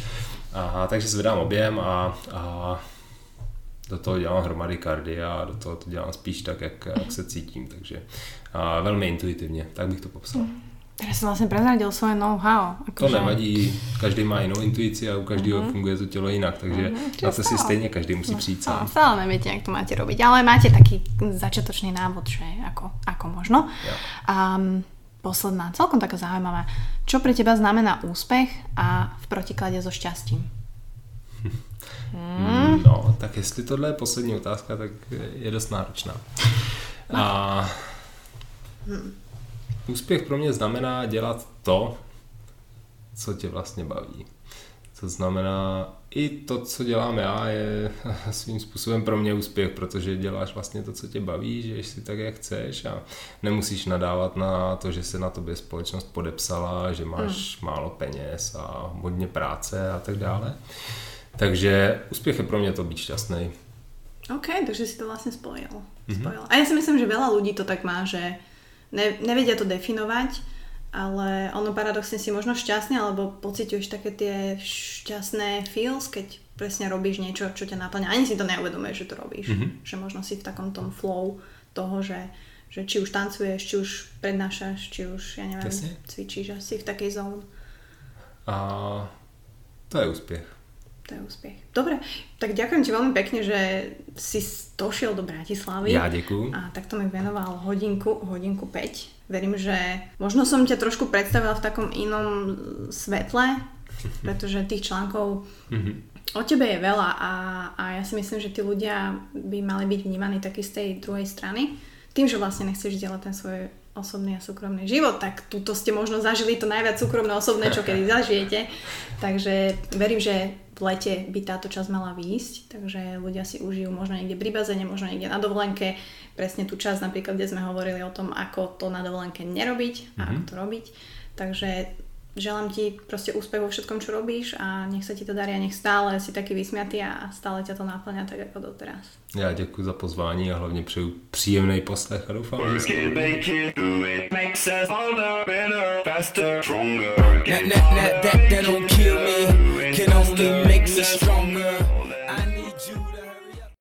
A, takže zvedám objem a, a do toho dělám hromady kardia a do toho to dělám spíš tak, jak, jak se cítím, takže a velmi intuitivně, tak bych to popsal. Teraz si vlastne prezradil svoje know-how. To Akože- nevadí, každý má jinou intuici a u každého funguje to tělo jinak, takže na to si stejně každý musí přijít No, sám. stále neviete, jak to máte robiť, ale máte taký začiatočný návod, že ako, ako možno. Jo. A mm, posledná, celkom taká zaujímavá. Čo pre teba znamená úspech a v protiklade so šťastím? Mm. No, tak jestli tohle je poslední otázka, tak je dost náročná. A úspěch pro mě znamená dělat to, co tě vlastně baví. To znamená, i to, co dělám já, je <laughs> svým způsobem pro mě úspěch, protože děláš vlastně to, co tě baví, žiješ si tak, jak chceš a nemusíš nadávat na to, že se na tobě společnost podepsala, že máš hmm. málo peněz a hodně práce a tak dále. Takže úspěch je pro mě to být šťastný. OK, takže si to vlastne spojil. Mm-hmm. A ja si myslím, že veľa ľudí to tak má, že ne, nevedia to definovať, ale ono paradoxne si možno šťastný, alebo pociťuješ také tie šťastné feels, keď presne robíš niečo, čo ťa naplňa. Ani si to neuvedomuješ, že to robíš. Mm-hmm. Že možno si v takom tom flow toho, že, že či už tancuješ, či už prednášaš, či už, ja neviem, Presne. cvičíš asi v takej zóne. A to je úspěch to je úspech. Dobre, tak ďakujem ti veľmi pekne, že si došiel do Bratislavy. Ja ďakujem. A takto mi venoval hodinku, hodinku 5. Verím, že možno som ťa trošku predstavila v takom inom svetle, pretože tých článkov mm-hmm. o tebe je veľa a, a ja si myslím, že tí ľudia by mali byť vnímaní taký z tej druhej strany. Tým, že vlastne nechceš dielať ten svoj osobný a súkromný život, tak tuto ste možno zažili to najviac súkromné osobné, čo kedy zažijete. Takže verím, že v lete by táto časť mala výjsť, takže ľudia si užijú možno niekde pri bazéne, možno niekde na dovolenke, presne tú časť napríklad, kde sme hovorili o tom, ako to na dovolenke nerobiť a mm-hmm. ako to robiť. Takže želám ti proste úspech vo všetkom, čo robíš a nech sa ti to darí a nech stále si taký vysmiatý a stále ťa to náplňa tak ako doteraz. Já děkuji za pozvání a hlavně přeju příjemný poslech a doufám, že se that, that, that don't kill me, can only make me stronger.